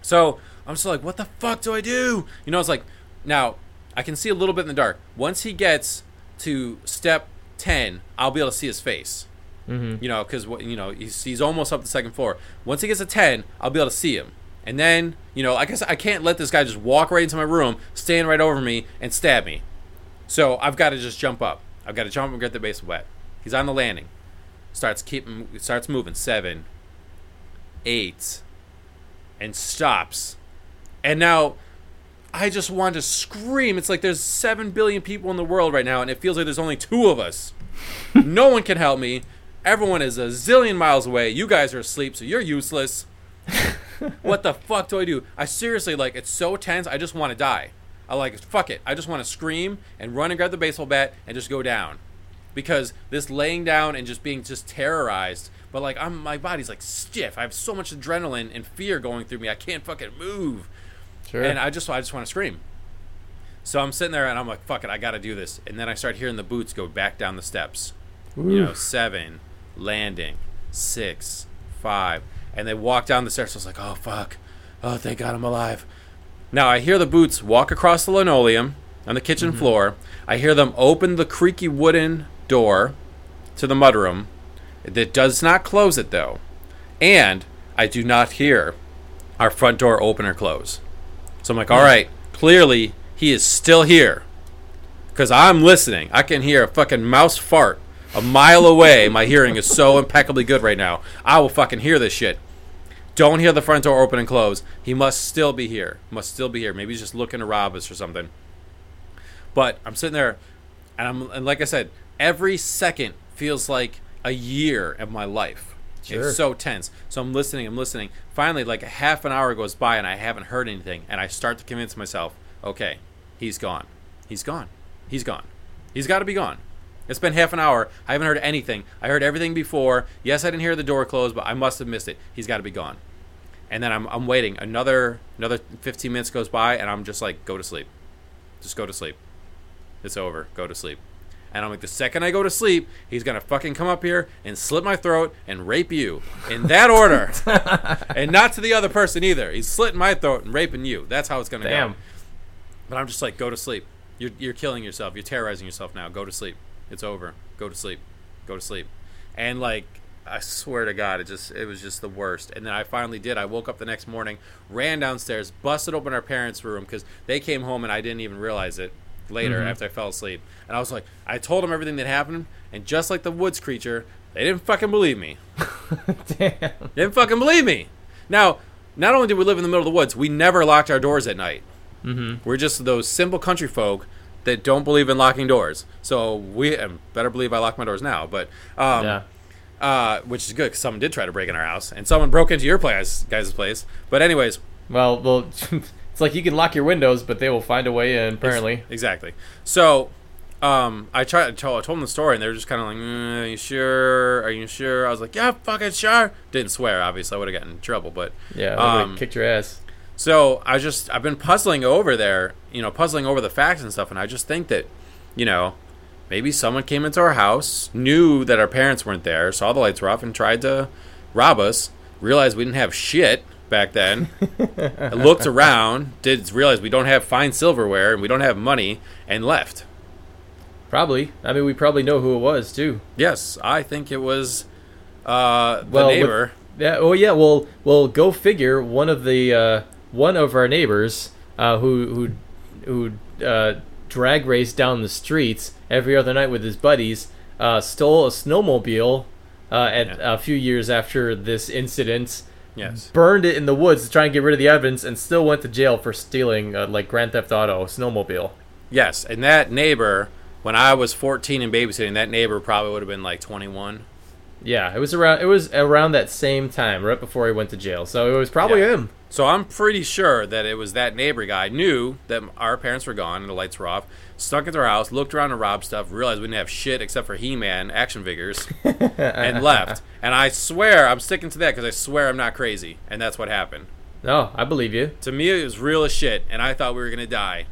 So I'm just like, what the fuck do I do? You know, it's like, now I can see a little bit in the dark. Once he gets to step ten, I'll be able to see his face Mm-hmm. you know, because you know he's, he's almost up the second floor. Once he gets to ten, I'll be able to see him. And then, you know, I guess I can't let this guy just walk right into my room, stand right over me, and stab me. So I've got to just jump up. I've got to jump and get the base wet. He's on the landing. Starts keeping, starts moving. Seven, eight, and stops. And now I just want to scream. It's like there's 7 billion people in the world right now, and it feels like there's only two of us. [laughs] no one can help me. Everyone is a zillion miles away. You guys are asleep, so you're useless. [laughs] what the fuck do I do? I seriously, like, it's so tense, I just want to die. I like, fuck it. I just want to scream and run and grab the baseball bat and just go down. Because this laying down and just being just terrorized, but like, I'm, my body's like stiff. I have so much adrenaline and fear going through me. I can't fucking move. Sure. And I just I just want to scream. So I'm sitting there and I'm like, fuck it, I got to do this. And then I start hearing the boots go back down the steps. You know, seven, landing, six, five, and they walk down the stairs. So I was like, oh fuck, oh thank God I'm alive. Now I hear the boots walk across the linoleum on the kitchen mm-hmm. floor. I hear them open the creaky wooden door to the mudroom. It does not close it though, and I do not hear our front door open or close. So I'm like, all mm. right, clearly he is still here. Because I'm listening. I can hear a fucking mouse fart a mile away. My hearing is so impeccably good right now. I will fucking hear this shit. Don't hear the front door open and close. He must still be here. Must still be here. Maybe he's just looking to rob us or something. But I'm sitting there, and I'm and like I said, every second feels like a year of my life. Sure. It's so tense. So I'm listening. I'm listening. Finally, like a half an hour goes by, and I haven't heard anything. And I start to convince myself, okay, he's gone. He's gone. He's gone. He's got to be gone. It's been half an hour. I haven't heard anything. I heard everything before. Yes, I didn't hear the door close, but I must have missed it. He's got to be gone. And then I'm, I'm waiting. Another another 15 minutes goes by, and I'm just like, go to sleep. Just go to sleep. It's over. Go to sleep. And I'm like, the second I go to sleep, he's gonna fucking come up here and slit my throat and rape you in that [laughs] order, and not to the other person either. He's slitting my throat and raping you. That's how it's gonna Damn. go. But I'm just like, go to sleep. You're you're killing yourself. You're terrorizing yourself now. Go to sleep. It's over. Go to sleep. Go to sleep. And like, I swear to God, it just it was just the worst. And then I finally did. I woke up the next morning, ran downstairs, busted open our parents' room because they came home and I didn't even realize it later after I fell asleep. And I was like, I told them everything that happened, and just like the woods creature, they didn't fucking believe me. [laughs] Damn. They didn't fucking believe me. Now, not only did we live in the middle of the woods, we never locked our doors at night. Mm-hmm. We're just those simple country folk that don't believe in locking doors. So we better believe I lock my doors now. But um, Yeah. Uh, which is good because someone did try to break in our house, and someone broke into your place, guys' place. But anyways, Well, well, [laughs] it's like you can lock your windows, but they will find a way in. Apparently. exactly. So. Um, I tried. to tell I told them the story, and they were just kind of like, mm, "Are you sure? Are you sure?" I was like, "Yeah, fucking sure." Didn't swear, obviously. I would have gotten in trouble, but Yeah. Um, kicked your ass. So I just I've been puzzling over there, you know, puzzling over the facts and stuff, and I just think that, you know, maybe someone came into our house, knew that our parents weren't there, saw the lights were off, and tried to rob us. Realized we didn't have shit back then. [laughs] looked around, did realize we don't have fine silverware and we don't have money, and left. Probably. I mean, we probably know who it was too. Yes, I think it was uh, the Well, with- neighbor. Yeah. Oh, yeah. Well, well, go figure. One of the uh, one of our neighbors uh, who who who uh, drag raced down the streets every other night with his buddies uh, stole a snowmobile uh, at Yeah. a few years after this incident. yes. Burned it in the woods to try and get rid of the evidence, and still went to jail for stealing uh, like Grand Theft Auto snowmobile. Yes, and that neighbor, when I was 14 and babysitting, that neighbor probably would have been like 21. Yeah, it was around. It was around that same time, right before he went to jail. So it was probably Yeah. him. So I'm pretty sure that it was that neighbor guy knew that our parents were gone and the lights were off, snuck into our house, looked around to rob stuff, realized we didn't have shit except for He-Man action figures, [laughs] and left. And I swear, I'm sticking to that because I swear I'm not crazy, and that's what happened. No, I believe you. To me, it was real as shit, and I thought we were gonna die,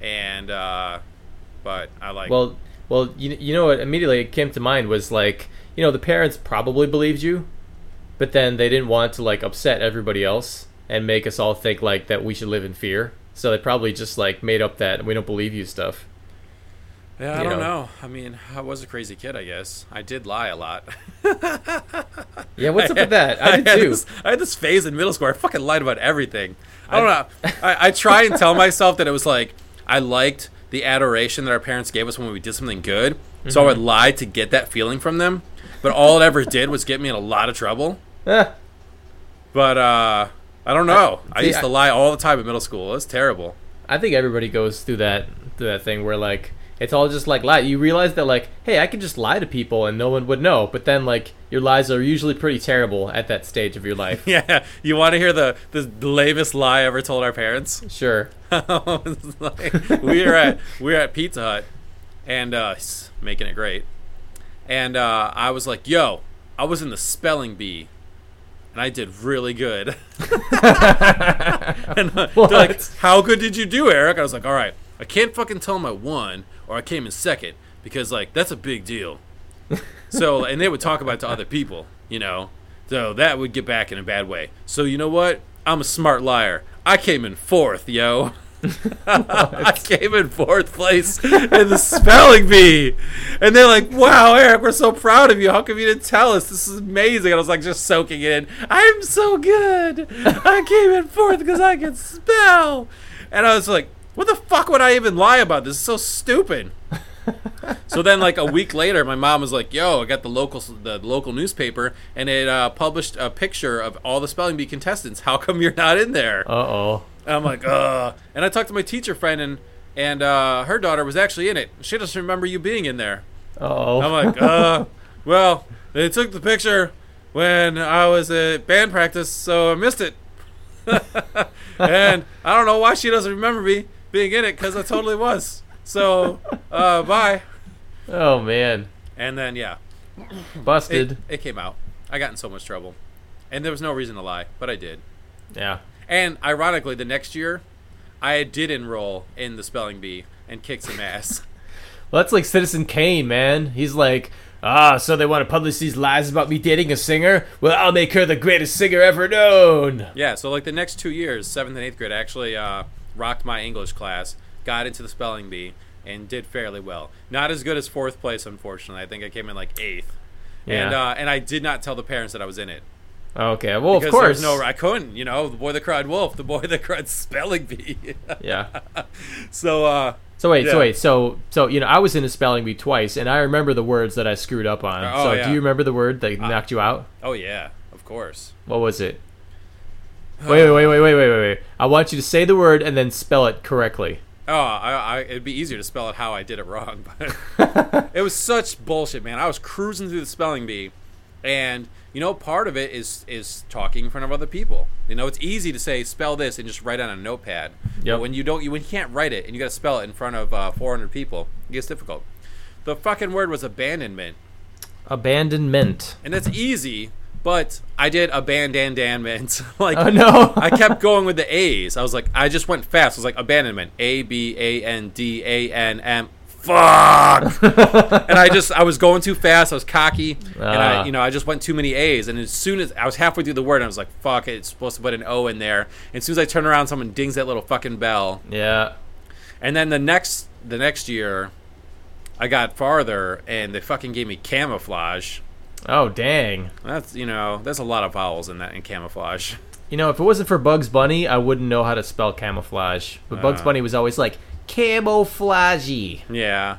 and uh, but I like Well, well, you, you know what immediately it came to mind was like, you know, the parents probably believed you, but then they didn't want to like upset everybody else and make us all think like that we should live in fear. So they probably just like made up that we don't believe you stuff. Yeah, I You don't know. know. I mean, I was a crazy kid, I guess. I did lie a lot. [laughs] Yeah, what's up with that? [laughs] I did had too. This, I had this phase in middle school. I fucking lied about everything. I don't know. I, I try and tell myself that it was like I liked the adoration that our parents gave us when we did something good, so I Mm-hmm. would lie to get that feeling from them. But all it ever did was get me in a lot of trouble. Eh, But uh, I don't know. I see, used to lie all the time in middle school. It was terrible. I think everybody goes through that through that thing where like it's all just like lie. You realize that like, hey, I can just lie to people and no one would know. But then like your lies are usually pretty terrible at that stage of your life. [laughs] Yeah, you want to hear the the lamest lie I ever told our parents? Sure. [laughs] Like, we were at we were at Pizza Hut, and uh, making it great. And uh, I was like, "Yo, I was in the spelling bee, and I did really good." [laughs] and uh, they're like, "How good did you do, Eric?" I was like, "All right, I can't fucking tell them I won or I came in second because like that's a big deal." [laughs] so, and they would talk about it to other people, you know. So that would get back in a bad way. So you know what? I'm a smart liar. I came in fourth, yo. [laughs] [laughs] I came in fourth place in the spelling bee. And they're like, wow, Eric, we're so proud of you. How come you didn't tell us? This is amazing. And I was like, just soaking it in. I'm so good. I came in fourth because I can spell. And I was like, what the fuck would I even lie about? This is so stupid. [laughs] so then, like a week later, my mom was like, "Yo, I got the local the local newspaper, and it uh, published a picture of all the spelling bee contestants. How come you're not in there?" Uh oh. And I'm like, "Uh." And I talked to my teacher friend, and and uh, her daughter was actually in it. She doesn't remember you being in there. Oh. I'm like, "Uh, well, they took the picture when I was at band practice, so I missed it." [laughs] and I don't know why she doesn't remember me being in it because I totally was. So, uh, bye. oh man. And then yeah, Busted. it, it came out. I got in so much trouble, and there was no reason to lie, but I did. yeah. And ironically, the next year, I did enroll in the spelling bee and kicked some ass. [laughs] Well, that's like Citizen Kane, man. He's like, ah, so they want to publish these lies about me dating a singer? Well, I'll make her the greatest singer ever known. yeah, so like the next two years, seventh and eighth grade, I actually uh, rocked my English class, got into the spelling bee, and did fairly well. Not as good as fourth place, unfortunately. I think I came in like eighth. And Yeah. uh, and I did not tell the parents that I was in it. Okay. Well, Because of course. no, I couldn't. You know, the boy that cried wolf, the boy [laughs] that cried spelling bee. yeah. [laughs] so, uh, So wait, Yeah. so wait, so so you know, I was in a spelling bee twice, and I remember the words that I screwed up on. Oh, so yeah. do you remember the word that knocked you out? oh yeah, of course. What was it? Wait, wait, wait, wait, wait, wait, wait, wait. I want you to say the word and then spell it correctly. Oh, I, I, it'd be easier to spell it how I did it wrong, but [laughs] it was such bullshit, man. I was cruising through the spelling bee, and you know, part of it is is talking in front of other people. You know, it's easy to say spell this and just write on a notepad. But when you don't, you when you can't write it and you got to spell it in front of uh, 400 people, it gets difficult. The fucking word was abandonment, Abandonment. and that's easy. But I did abandonment. [laughs] like Oh no. [laughs] I kept going with the A's. I was like, I just went fast. I was like, abandonment. A B A N D A N M. Fuck. [laughs] and I just, I was going too fast. I was cocky, and I, Ah. you know, I just went too many A's. And as soon as I was halfway through the word, I was like, fuck, it's supposed to put an O in there. And as soon as I turn around, someone dings that little fucking bell. yeah. And then the next, the next year, I got farther, and they fucking gave me camouflage. Oh dang. That's, you know, there's a lot of vowels in that in camouflage. You know, if it wasn't for Bugs Bunny, I wouldn't know how to spell camouflage. But Bugs Uh. Bunny was always like camouflage. Yeah.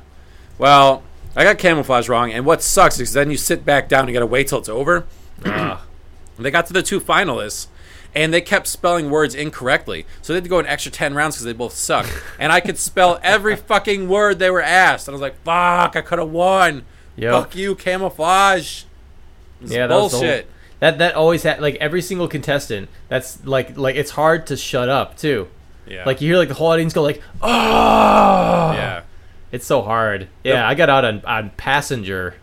Well, I got camouflage wrong, and what sucks is then you sit back down and you gotta wait till it's over. [clears throat] They got to the two finalists, and they kept spelling words incorrectly, so they had to go an extra ten rounds because they both sucked. [laughs] and I could spell every fucking word they were asked, and I was like, "Fuck! I could have won." Yep. Fuck you, camouflage. It's Yeah, that was the bullshit. That that always had like every single contestant. That's like like it's hard to shut up too. Yeah. Like you hear like the whole audience go like, oh yeah. It's so hard. Yeah, I got out on on passenger.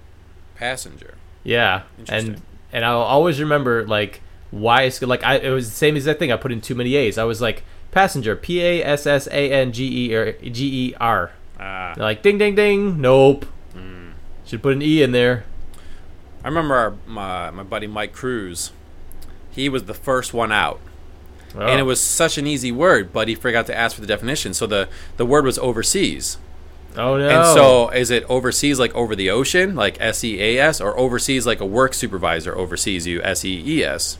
Passenger. Yeah, and and I'll always remember like why it's like I it was the same exact thing. I put in too many A's. I was like passenger, P A S S A N G E or G E R. Ah. They're like ding ding ding. Nope. Hmm. Should put an E in there. I remember our, my my buddy Mike Cruz. He was the first one out. Oh. and it was such an easy word, but he forgot to ask for the definition. So the the word was overseas, Oh no! And so, is it overseas, like over the ocean, like S E A S, or overseas, like a work supervisor oversees you, S E E S?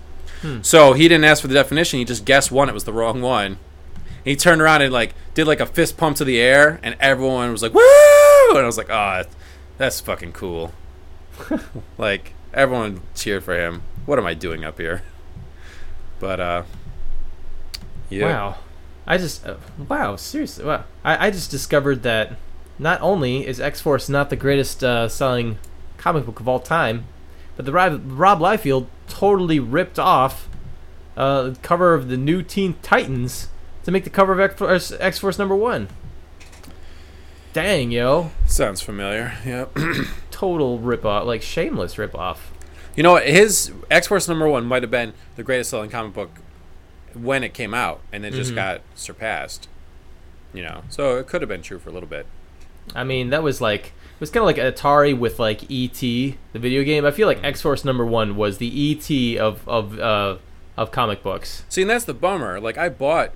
So he didn't ask for the definition. He just guessed one. It was the wrong one. He turned around and like did like a fist pump to the air, and everyone was like "woo!" And I was like, "Oh, that's fucking cool." [laughs] like everyone cheered for him. What am I doing up here? But uh, yeah. Wow. I just uh, wow, seriously. Wow. I, I just discovered that not only is X Force not the greatest uh, selling comic book of all time, but the Rob, Rob Liefeld totally ripped off uh, the cover of the new Teen Titans to make the cover of X Force, number one. Dang, yo. Sounds familiar. Yep. [clears throat] Total rip off, like shameless rip off. You know, what, his X Force number one might have been the greatest selling comic book when it came out, and it just Mhm. got surpassed. You know, so it could have been true for a little bit. I mean, that was like it was kind of like Atari with like ET, the video game. I feel like X Force number one was the ET of of uh, of comic books. See, and that's the bummer. Like, I bought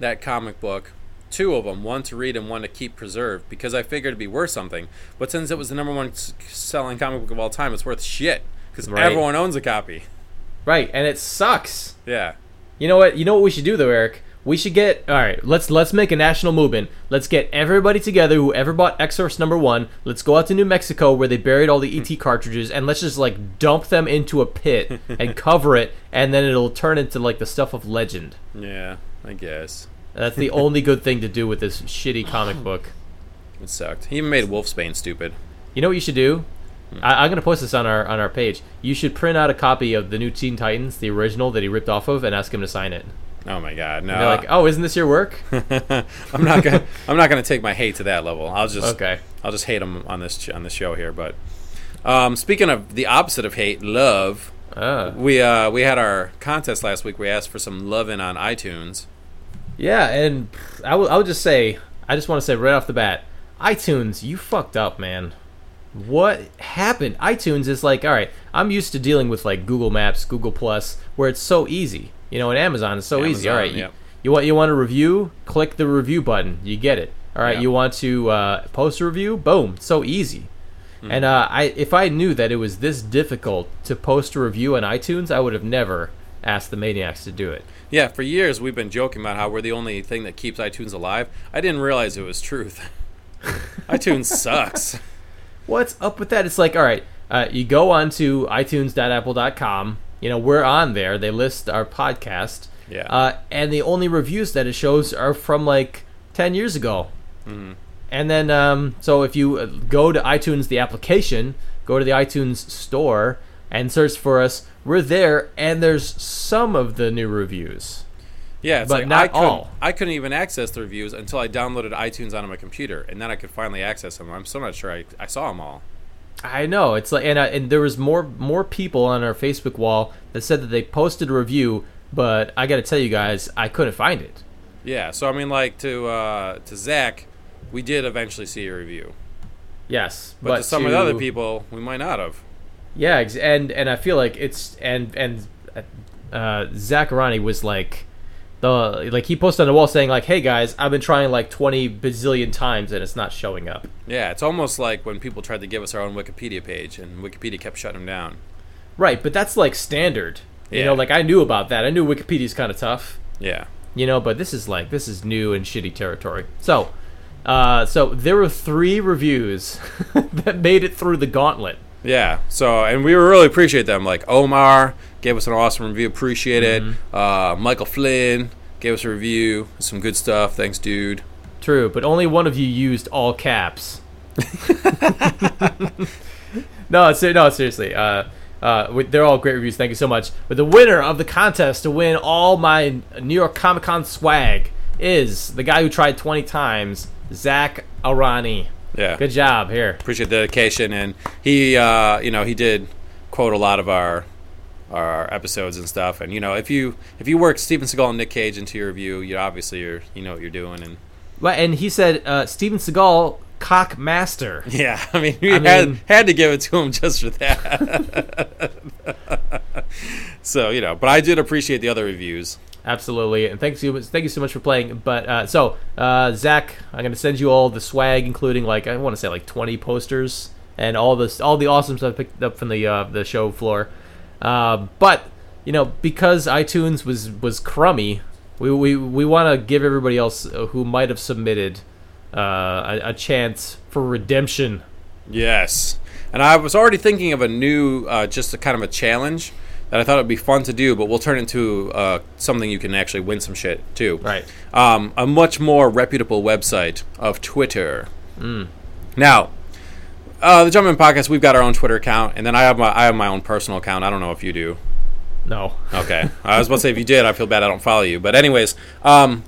that comic book, two of them, one to read and one to keep preserved, because I figured it'd be worth something. But since it was the number one selling comic book of all time, it's worth shit because Right. everyone owns a copy. Right, and it sucks. Yeah. You know what? You know what we should do though, Eric. We should get all right. Let's let's make a national movement. Let's get everybody together who ever bought Force number one. Let's go out to New Mexico where they buried all the ET hmm. cartridges, and let's just like dump them into a pit [laughs] and cover it, and then it'll turn into like the stuff of legend. Yeah, I guess. That's the [laughs] only good thing to do with this shitty comic book. It sucked. He even made Wolfsbane stupid. You know what you should do? I, I'm gonna post this on our on our page. You should print out a copy of the new Teen Titans, the original that he ripped off of, and ask him to sign it. Oh my god, no. And they're like, "Oh, isn't this your work?" [laughs] I'm not gonna. I'm not gonna take my hate to that level. I'll just. Okay. I'll just hate him on this ch- on this show here. But um, speaking of the opposite of hate, love. Uh, We uh we had our contest last week. We asked for some loving on iTunes. yeah, and I will. I would just say, I just want to say right off the bat, iTunes, you fucked up, man. What happened? iTunes is like, all right, I'm used to dealing with like Google Maps, Google Plus, where it's so easy. You know, and Amazon is so easy. All right, Amazon, right, you, you want you want a review? Click the review button. You get it. All right, Yeah. you want to uh, post a review? Boom, so easy. Hmm. And uh, I, if I knew that it was this difficult to post a review on iTunes, I would have never asked the Maniacs to do it. Yeah, for years we've been joking about how we're the only thing that keeps iTunes alive. I didn't realize it was truth. [laughs] iTunes sucks. [laughs] What's up with that? It's like, all right, uh, you go on to itunes.apple.com. You know, we're on there. They list our podcast. Yeah. Uh, and the only reviews that it shows are from like 10 years ago. Mm-hmm. And then, um, so if you uh, go to iTunes, the application, go to the iTunes store and search for us, we're there, and there's some of the new reviews. Yeah, it's But like not I couldn't, all. I couldn't even access the reviews until I downloaded iTunes onto my computer, and then I could finally access them. I'm still not sure I, I saw them all. I know it's like, and uh, and there was more more people on our Facebook wall that said that they posted a review, but I got to tell you guys, I couldn't find it. Yeah, so I mean, like to uh, to Zach, we did eventually see a review, Yes, but, to some of the other people, we might not have. yeah, and and I feel like it's and and uh, Zacharani was like the like he posted on the wall saying like, "Hey guys, I've been trying like twenty bazillion times and it's not showing up." Yeah, it's almost like when people tried to give us our own Wikipedia page, and Wikipedia kept shutting them down. Right, but that's like standard. You Yeah. know, like I knew about that. I knew Wikipedia's kind of tough. Yeah, you know but this is like this is new and shitty territory so uh so there were three reviews [laughs] that made it through the gauntlet yeah. So, and we really appreciate them. Like Omar gave us an awesome review, appreciate it. Uh, Michael Flynn gave us a review, some good stuff. Thanks, dude. true but only one of you used all caps [laughs] [laughs] no ser- no seriously uh uh, they're all great reviews. Thank you so much. But the winner of the contest to win all my New York Comic Con swag is the guy who tried 20 times, Zach Arani. Yeah, Good job. Here. appreciate the dedication and he uh, you know he did quote a lot of our our episodes and stuff and you know if you if you work Steven Seagal and Nick Cage into your review you obviously you're you know what you're doing and Well, and he said uh, Steven Seagal, cock master. [laughs] yeah I mean we I had mean- had to give it to him [laughs] just for that [laughs] so you know but I did appreciate the other reviews Absolutely, and thanks you, thank you so much for playing. But uh, so, uh, Zach, I'm gonna send you all the swag, including like I want to say like 20 posters and all this, all the awesome stuff picked up from the uh, the show floor. Uh, but you know, because iTunes was was crummy, we we, we want to give everybody else who might have submitted uh, a, a chance for redemption. Yes. And I was already thinking of a new, uh, just a kind of a challenge that I thought it'd be fun to do, but we'll turn into uh, something you can actually win some shit too. Right. Um, a much more reputable website of Twitter. Now, uh, the Jumpman Podcast, we've got our own Twitter account, and then I have my I have my own personal account. I don't know if you do. No. Okay. I was about to say if you did, I feel bad I don't follow you. But anyways, um,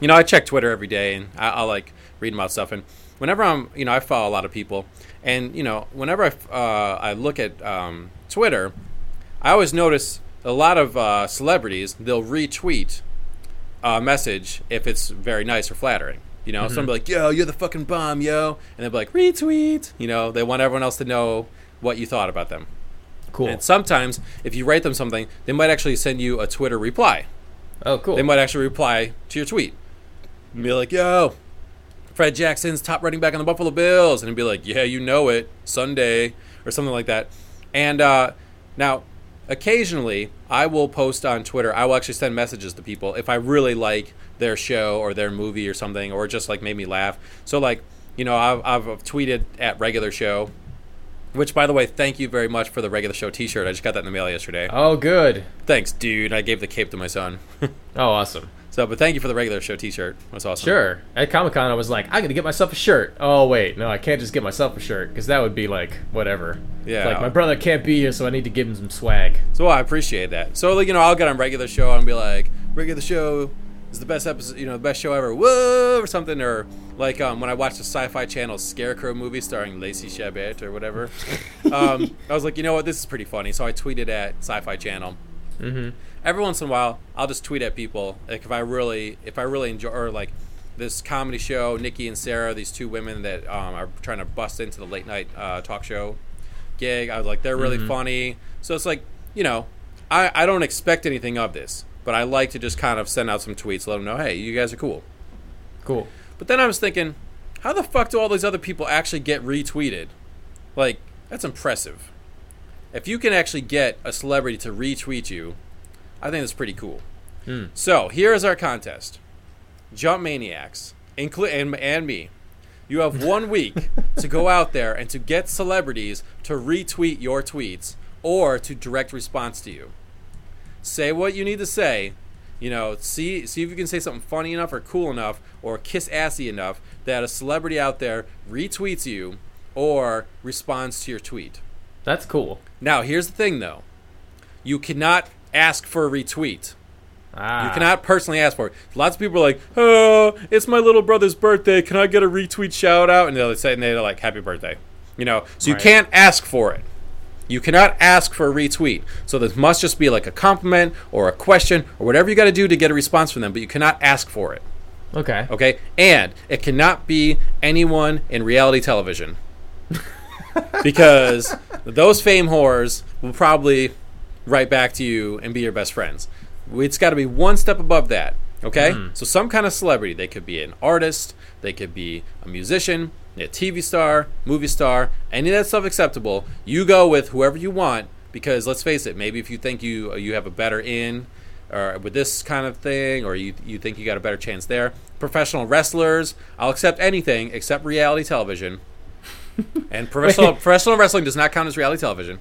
you know, I check Twitter every day and I, I'll like read about stuff. And whenever I'm, you know, I follow a lot of people, and you know, whenever I uh, I look at um, Twitter, I always notice a lot of uh, celebrities they'll retweet a message if it's very nice or flattering. You know, somebody like, "Yo, you're the fucking bomb, yo," and they'll be like, "Retweet." You know, they want everyone else to know what you thought about them. Cool. And sometimes, if you write them something, they might actually send you a Twitter reply. oh, cool. They might actually reply to your tweet. And be like, yo, Fred Jackson's top running back on the Buffalo Bills. And be like, yeah, you know it, Sunday, or something like that. And uh, now, occasionally, I will post on Twitter, I will actually send messages to people if I really like their show or their movie or something, or just like made me laugh. So, like, you know, I've, I've tweeted at regular show. Which, by the way, thank you very much for the regular show T-shirt. I just got that in the mail yesterday. oh, good. Thanks, dude. I gave the cape to my son. [laughs] Oh, awesome. So, but thank you for the regular show T-shirt. That's awesome. Sure. At Comic Con, I was like, I'm gonna get myself a shirt. Oh wait, no, I can't just get myself a shirt because that would be like whatever. Yeah. Like my brother can't be here, so I need to give him some swag. So I appreciate that. So like you know, I'll get on regular show and be like, regular show is the best episode, you know, the best show ever. Whoa, or something, or like um, when I watched the Sci-Fi Channel Scarecrow movie starring Lacey Chabert or whatever. [laughs] um, I was like, you know what, this is pretty funny. So I tweeted at Sci-Fi Channel. Mm-hmm. Every once in a while, I'll just tweet at people like if I really, if I really enjoy, or like this comedy show, Nikki and Sara, these two women that um, are trying to bust into the late night uh, talk show gig. I was like, they're really funny. So it's like, you know, I, I don't expect anything of this, but I like to just kind of send out some tweets, let them know, hey, you guys are cool. Cool. But then I was thinking, how the fuck do all these other people actually get retweeted? Like, that's impressive. If you can actually get a celebrity to retweet you, I think that's pretty cool. Hmm. So here is our contest. Jump Maniacs, inclu- and, and me. You have [laughs] one week to go out there and to get celebrities to retweet your tweets or to direct response to you. Say what you need to say. You know, see see if you can say something funny enough or cool enough or kiss assy enough that a celebrity out there retweets you or responds to your tweet. That's cool. Now, here's the thing though. You cannot ask for a retweet. Ah. You cannot personally ask for it. Lots of people are like, "Oh, it's my little brother's birthday. Can I get a retweet shout out?" And they'll say, and they're like, "Happy birthday," you know. So you can't ask for it. You cannot ask for a retweet. So this must just be like a compliment or a question or whatever you got to do to get a response from them. But you cannot ask for it. Okay. Okay, and it cannot be anyone in reality television [laughs] because those fame whores will probably write back to you and be your best friends. It's got to be one step above that. Okay, hmm. so some kind of celebrity. They could be an artist, they could be a musician, a TV star, movie star, any of that stuff acceptable. You go with whoever you want because let's face it, maybe if you think you you have a better in or with this kind of thing, or you you think you got a better chance there. Professional wrestlers, I'll accept anything except reality television. [laughs] And professional professional wrestling does not count as reality television.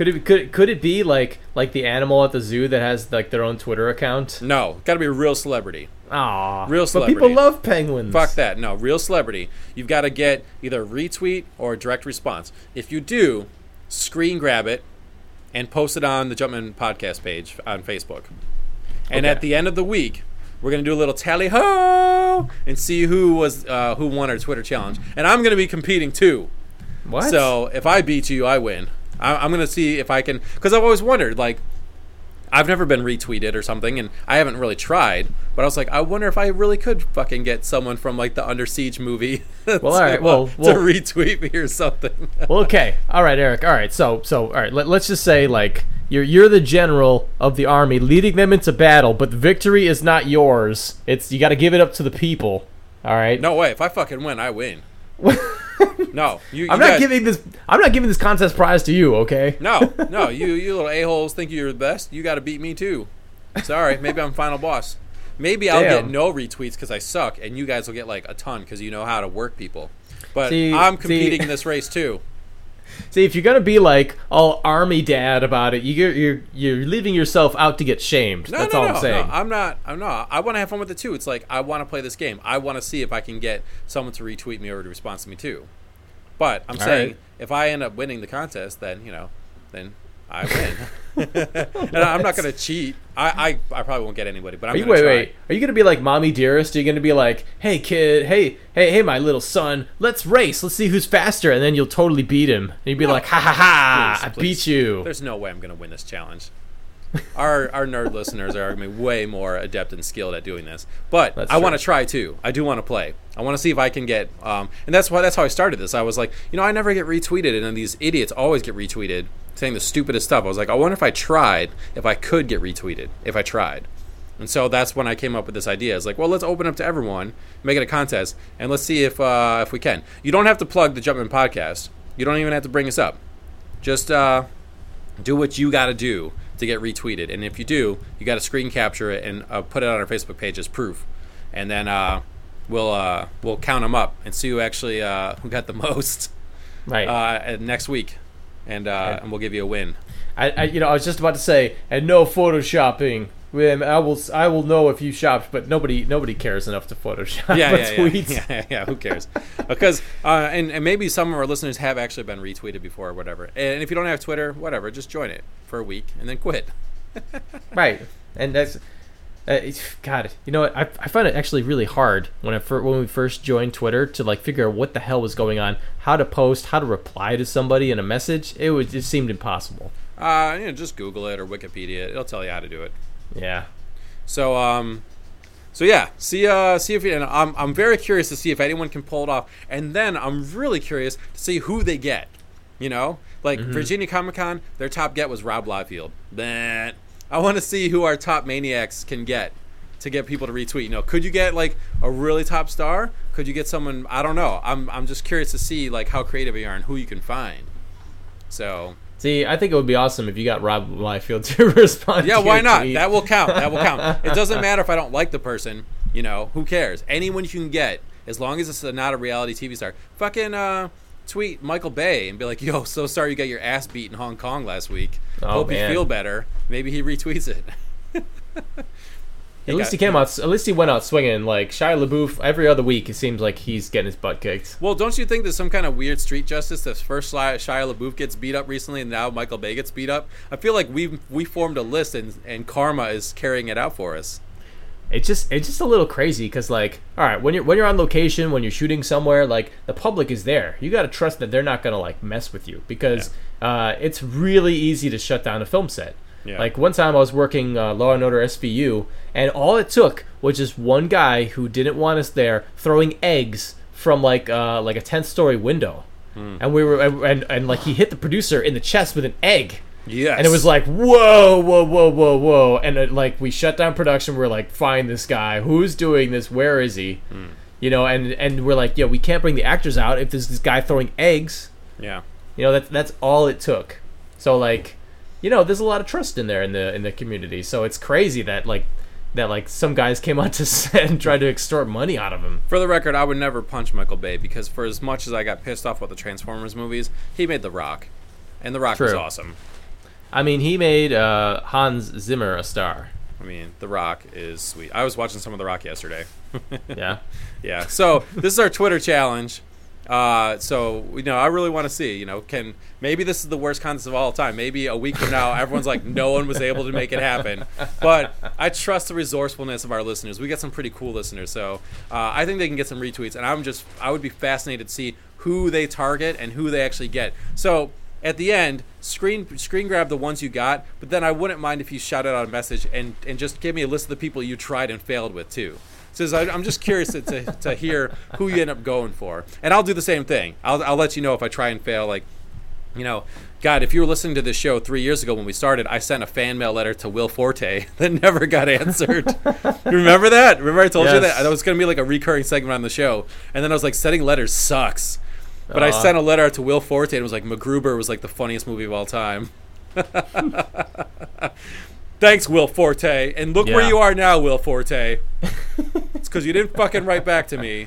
Could it could could it be like like the animal at the zoo that has like their own Twitter account? No, got to be a real celebrity. Aw. Real celebrity. But people love penguins. Fuck that. No, real celebrity. You've got to get either a retweet or a direct response. If you do, screen grab it and post it on the Jumpman podcast page on Facebook. And Okay. at the end of the week, we're gonna do a little tally ho and see who was uh, who won our Twitter challenge. And I'm gonna be competing too. What? So if I beat you, I win. I, I'm gonna see if I can, because I've always wondered, like, I've never been retweeted or something, and I haven't really tried. But I was like, I wonder if I really could fucking get someone from like the Under Siege movie. [laughs] Well, to, all right, well- to well- retweet me or something. well, okay. All right, Eric. All right. So so all right. Let, let's just say like You're you're the general of the army, leading them into battle, but the victory is not yours. It's you got to give it up to the people. All right. No way. If I fucking win, I win. [laughs] [laughs] no, you. you I'm not guys- giving this. I'm not giving this contest prize to you. Okay. No, [laughs] no, you you little a holes think you're the best. You got to beat me too. Sorry, maybe I'm final boss. Maybe I'll Damn. get no retweets because I suck, and you guys will get like a ton because you know how to work people. But See- I'm see- competing in this race too. See, if you're gonna be like all army dad about it, you're you're you're leaving yourself out to get shamed. No, That's no, all no, I'm saying. no. I'm not. I'm not. I want to have fun with it too. It's like I want to play this game. I want to see if I can get someone to retweet me or to respond to me too. But I'm All saying right. if I end up winning the contest, then you know, then I win. [laughs] [laughs] and I'm not gonna cheat. I, I, I probably won't get anybody, but I'm Are you, gonna wait, try. wait. Are you gonna be like mommy dearest? Are you gonna be like, hey kid, hey, hey, hey, my little son, let's race. Let's see who's faster, and then you'll totally beat him. And you'd be No. like, ha ha ha, Please, I please. beat you. There's no way I'm gonna win this challenge. our our nerd [laughs] listeners are gonna be way more adept and skilled at doing this. But That's I want to true. try too. I do want to play. I want to see if I can get. Um, and that's why that's how I started this. I was like, you know, I never get retweeted, and then these idiots always get retweeted saying the stupidest stuff. I was like, I wonder if I tried, if I could get retweeted, if I tried. And so that's when I came up with this idea. It's like, well, let's open up to everyone, make it a contest, and let's see if uh, if we can. You don't have to plug the Jumpman podcast. You don't even have to bring us up. Just uh, do what you got to do to get retweeted. And if you do, you got to screen capture it and uh, put it on our Facebook page as proof. And then uh, we'll uh, we'll count them up and see who actually uh, who got the [laughs] most right. uh, next week, and uh, and we'll give you a win. I, I, you know, I was just about to say, and no photoshopping. I will, I will know if you shopped, but nobody, nobody cares enough to Photoshop [laughs] Yeah, yeah, yeah, tweets. yeah, [laughs] yeah, yeah. Who cares? Because uh, and, and maybe some of our listeners have actually been retweeted before or whatever. And if you don't have Twitter, whatever, just join it for a week and then quit. [laughs] Right, and that's uh, God. You know, what? I, I find it actually really hard when I fir- when we first joined Twitter to like figure out what the hell was going on, how to post, how to reply to somebody in a message. It was it seemed impossible. Uh, you know, just Google it or Wikipedia. It'll tell you how to do it. Yeah, So um, so yeah, see uh, see if and I'm I'm very curious to see if anyone can pull it off, and then I'm really curious to see who they get. You know, like Virginia Comic Con, their top get was Rob Liefeld. But I want to see who our top maniacs can get to get people to retweet. You know, could you get like a really top star? Could you get someone? I don't know. I'm I'm just curious to see like how creative you are and who you can find. So see, I think it would be awesome if you got Rob Liefeld [laughs] to respond. yeah, to why not? tweet. That will count. That will count. [laughs] It doesn't matter if I don't like the person. You know, who cares? Anyone you can get, as long as it's not a reality TV star. Fucking uh, tweet Michael Bay and be like, "Yo, so sorry you got your ass beat in Hong Kong last week. Oh, Hope man. you feel better." Maybe he retweets it. [laughs] At least he came out. At least he went out swinging. Like Shia LaBeouf, every other week it seems like he's getting his butt kicked. Well, don't you think there's some kind of weird street justice that first Shia Shia LaBeouf gets beat up recently, and now Michael Bay gets beat up? I feel like we we formed a list, and and karma is carrying it out for us. It's just it's just a little crazy because like all right when you're when you're on location when you're shooting somewhere like the public is there you got to trust that they're not gonna like mess with you because uh, it's really easy to shut down a film set. Yeah. Like one time I was working uh, Law and Order SVU and all it took was just one guy who didn't want us there throwing eggs from like uh, like a tenth story window. And we were and, and, and like he hit the producer in the chest with an egg. Yes, And it was like, whoa, whoa, whoa, whoa, whoa. And it, like, we shut down production. We're like, find this guy. Who's doing this? Where is he? Hmm. You know, and and we're like, yeah, we can't bring the actors out if there's this guy throwing eggs. yeah. You know, that's that's all it took. So like, you know, there's a lot of trust in there in the in the community. So it's crazy that like that like some guys came out to [laughs] set and tried to extort money out of him. For the record, I would never punch Michael Bay because for as much as I got pissed off with the Transformers movies, he made The Rock, and The Rock was awesome. I mean, he made uh, Hans Zimmer a star. I mean, The Rock is sweet. I was watching some of The Rock yesterday. [laughs] Yeah. yeah. So this is our Twitter challenge. Uh, so you know, I really want to see. You know, can maybe this is the worst contest of all time. Maybe a week from now, everyone's like, no one was able to make it happen. But I trust the resourcefulness of our listeners. We get some pretty cool listeners, so uh, I think they can get some retweets. And I'm just, I would be fascinated to see who they target and who they actually get. So at the end, screen screen grab the ones you got. But then I wouldn't mind if you shouted out a message and and just give me a list of the people you tried and failed with too. Says I, I'm just curious to, to, to hear who you end up going for, and I'll do the same thing. I'll, I'll let you know if I try and fail like you know, God, if you were listening to this show three years ago when we started, I sent a fan mail letter to Will Forte [laughs] that never got answered. Remember that? Remember I told you that that was going to be like a recurring segment on the show, and then I was like, sending letters sucks. But I sent a letter out to Will Forte, and it was like MacGruber was like the funniest movie of all time. [laughs] Thanks, Will Forte, and look where you are now, Will Forte. it's because you didn't fucking write back to me.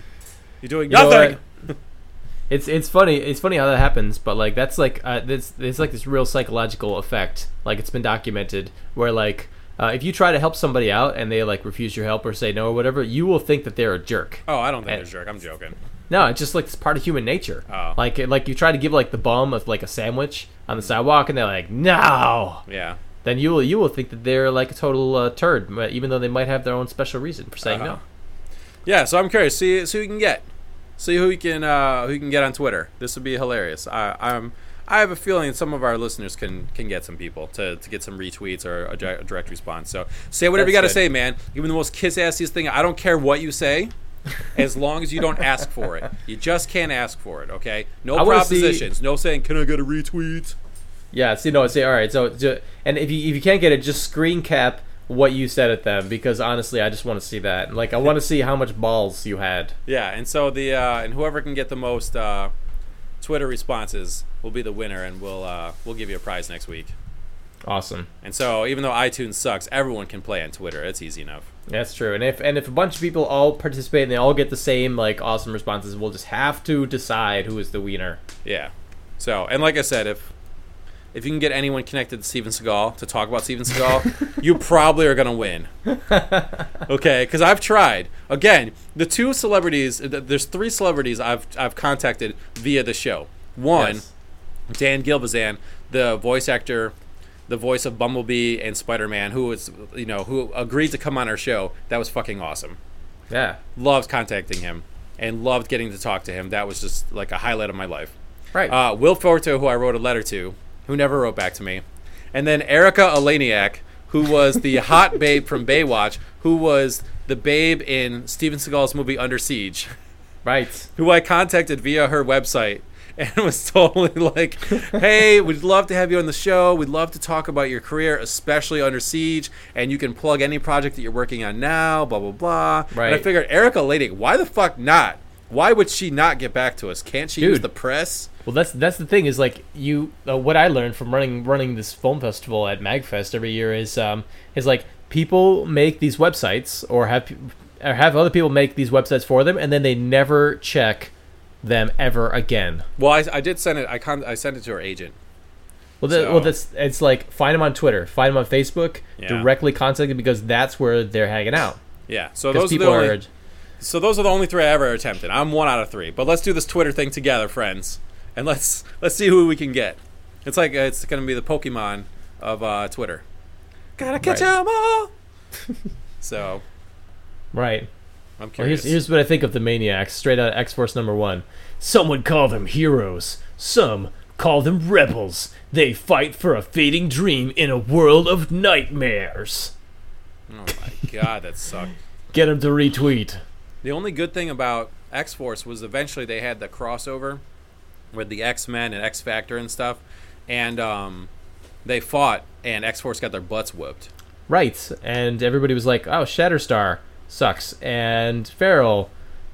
You're doing You nothing. It's it's funny it's funny how that happens, but like that's like uh, this it's like this real psychological effect. Like it's been documented where like uh, if you try to help somebody out and they like refuse your help or say no or whatever, you will think that they're a jerk. Oh, I don't think And- you're a jerk. I'm joking. No, it's just like it's part of human nature. Oh. Like like you try to give like the bum of like a sandwich on the sidewalk and they're like no, Yeah. then you will you will think that they're like a total uh, turd, even though they might have their own special reason for saying Uh-huh. no. Yeah, so I'm curious. See, see who you can get. See who you can uh, who you can get on Twitter. This would be hilarious. I, I'm I have a feeling some of our listeners can can get some people to, to get some retweets or a, direct response. So say whatever you got to say, man. Even the most kiss assiest thing. I don't care what you say. As long as you don't ask for it, you just can't ask for it. Okay, no wanna see- propositions, no saying, "Can I get a retweet?" Yeah, see, no, say all right. So, and if you if you can't get it, just screen cap what you said at them because honestly, I just want to see that. Like, I want to see how much balls you had. Yeah, and so the uh, and whoever can get the most uh, Twitter responses will be the winner, and we'll uh, we'll give you a prize next week. Awesome. And so, even though iTunes sucks, everyone can play on Twitter. It's easy enough. That's true. And if and if a bunch of people all participate and they all get the same like awesome responses, we'll just have to decide who is the winner. Yeah. So, and like I said, if if you can get anyone connected to Steven Seagal to talk about Steven Seagal, [laughs] you probably are gonna win. Okay, because I've tried. Again, the two celebrities. There's three celebrities I've I've contacted via the show. One, Yes. Dan Gilvezan, the voice actor, the voice of Bumblebee and Spider Man, who was you know who agreed to come on our show. That was fucking awesome. Yeah. Loved contacting him and loved getting to talk to him. That was just like a highlight of my life. Right. Uh, Will Forte, who I wrote a letter to, who never wrote back to me, and then Erika Eleniak, who was the [laughs] hot babe from Baywatch, who was the babe in Steven Seagal's movie Under Siege, right. who I contacted via her website and was totally [laughs] like, "Hey, we'd love to have you on the show. We'd love to talk about your career, especially Under Siege, and you can plug any project that you're working on now." Blah blah blah. And I figured, Erika Eleniak, why the fuck not? Why would she not get back to us? Can't she use the press? Well, that's that's the thing is like you. Uh, what I learned from running running this film festival at Magfest every year is um is like people make these websites or have or have other people make these websites for them, and then they never check them ever again. Well, I, I did send it. I con- I sent it to her agent. Well, that, So- well, that's it's like find them on Twitter, find them on Facebook, Yeah. directly contact them because that's where they're hanging out. Yeah. So those are the people only. are So those are the only three I ever attempted. I'm one out of three. But let's do this Twitter thing together, friends, and let's let's see who we can get. It's like uh, it's going to be the Pokemon of uh, Twitter. Gotta catch Right. 'em all. [laughs] so right. I'm Well, here's, here's what I think of the Maniacs, straight out of X Force number one. Some would call them heroes, some call them rebels. They fight for a fading dream in a world of nightmares. oh my god, that sucked. [laughs] Get them to retweet. The only good thing about X Force was eventually they had the crossover with the X Men and X Factor and stuff, and um, they fought, and X Force got their butts whooped. Right, and everybody was like, oh, Shatterstar sucks, and Feral,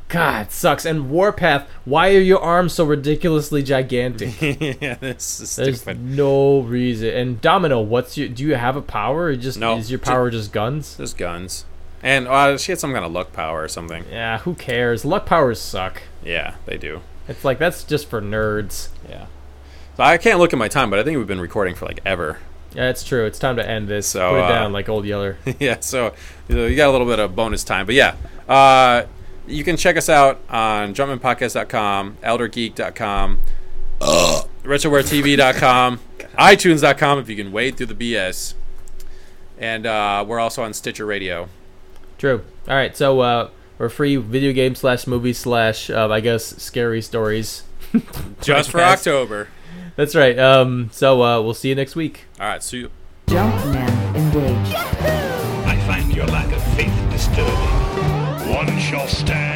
God, sucks, and Warpath, why are your arms so ridiculously gigantic? [laughs] yeah, this is There's stupid. no reason. And Domino, what's your? Do you have a power? Or just No. is your power just guns? There's guns. And uh, she had some kind of luck power or something. Yeah, who cares? Luck powers suck. Yeah, they do. It's like that's just for nerds. Yeah. So I can't look at my time, but I think we've been recording for like ever. Yeah, it's true. It's time to end this. So, Put it uh, down like old Yeller. [laughs] yeah, so you, know, you got a little bit of bonus time. But yeah, uh, you can check us out on jumpmanpodcast.com, eldergeek.com, retrowaretv.com, [laughs] itunes.com if you can wade through the BS. And uh, we're also on Stitcher Radio. True. All right, so uh, we're free video game slash movie slash uh, I guess scary stories. Just [laughs] for October. That's right. Um, so uh, we'll see you next week. All right, see you. Jumpman engaged. I find your lack of faith disturbing. One shall stand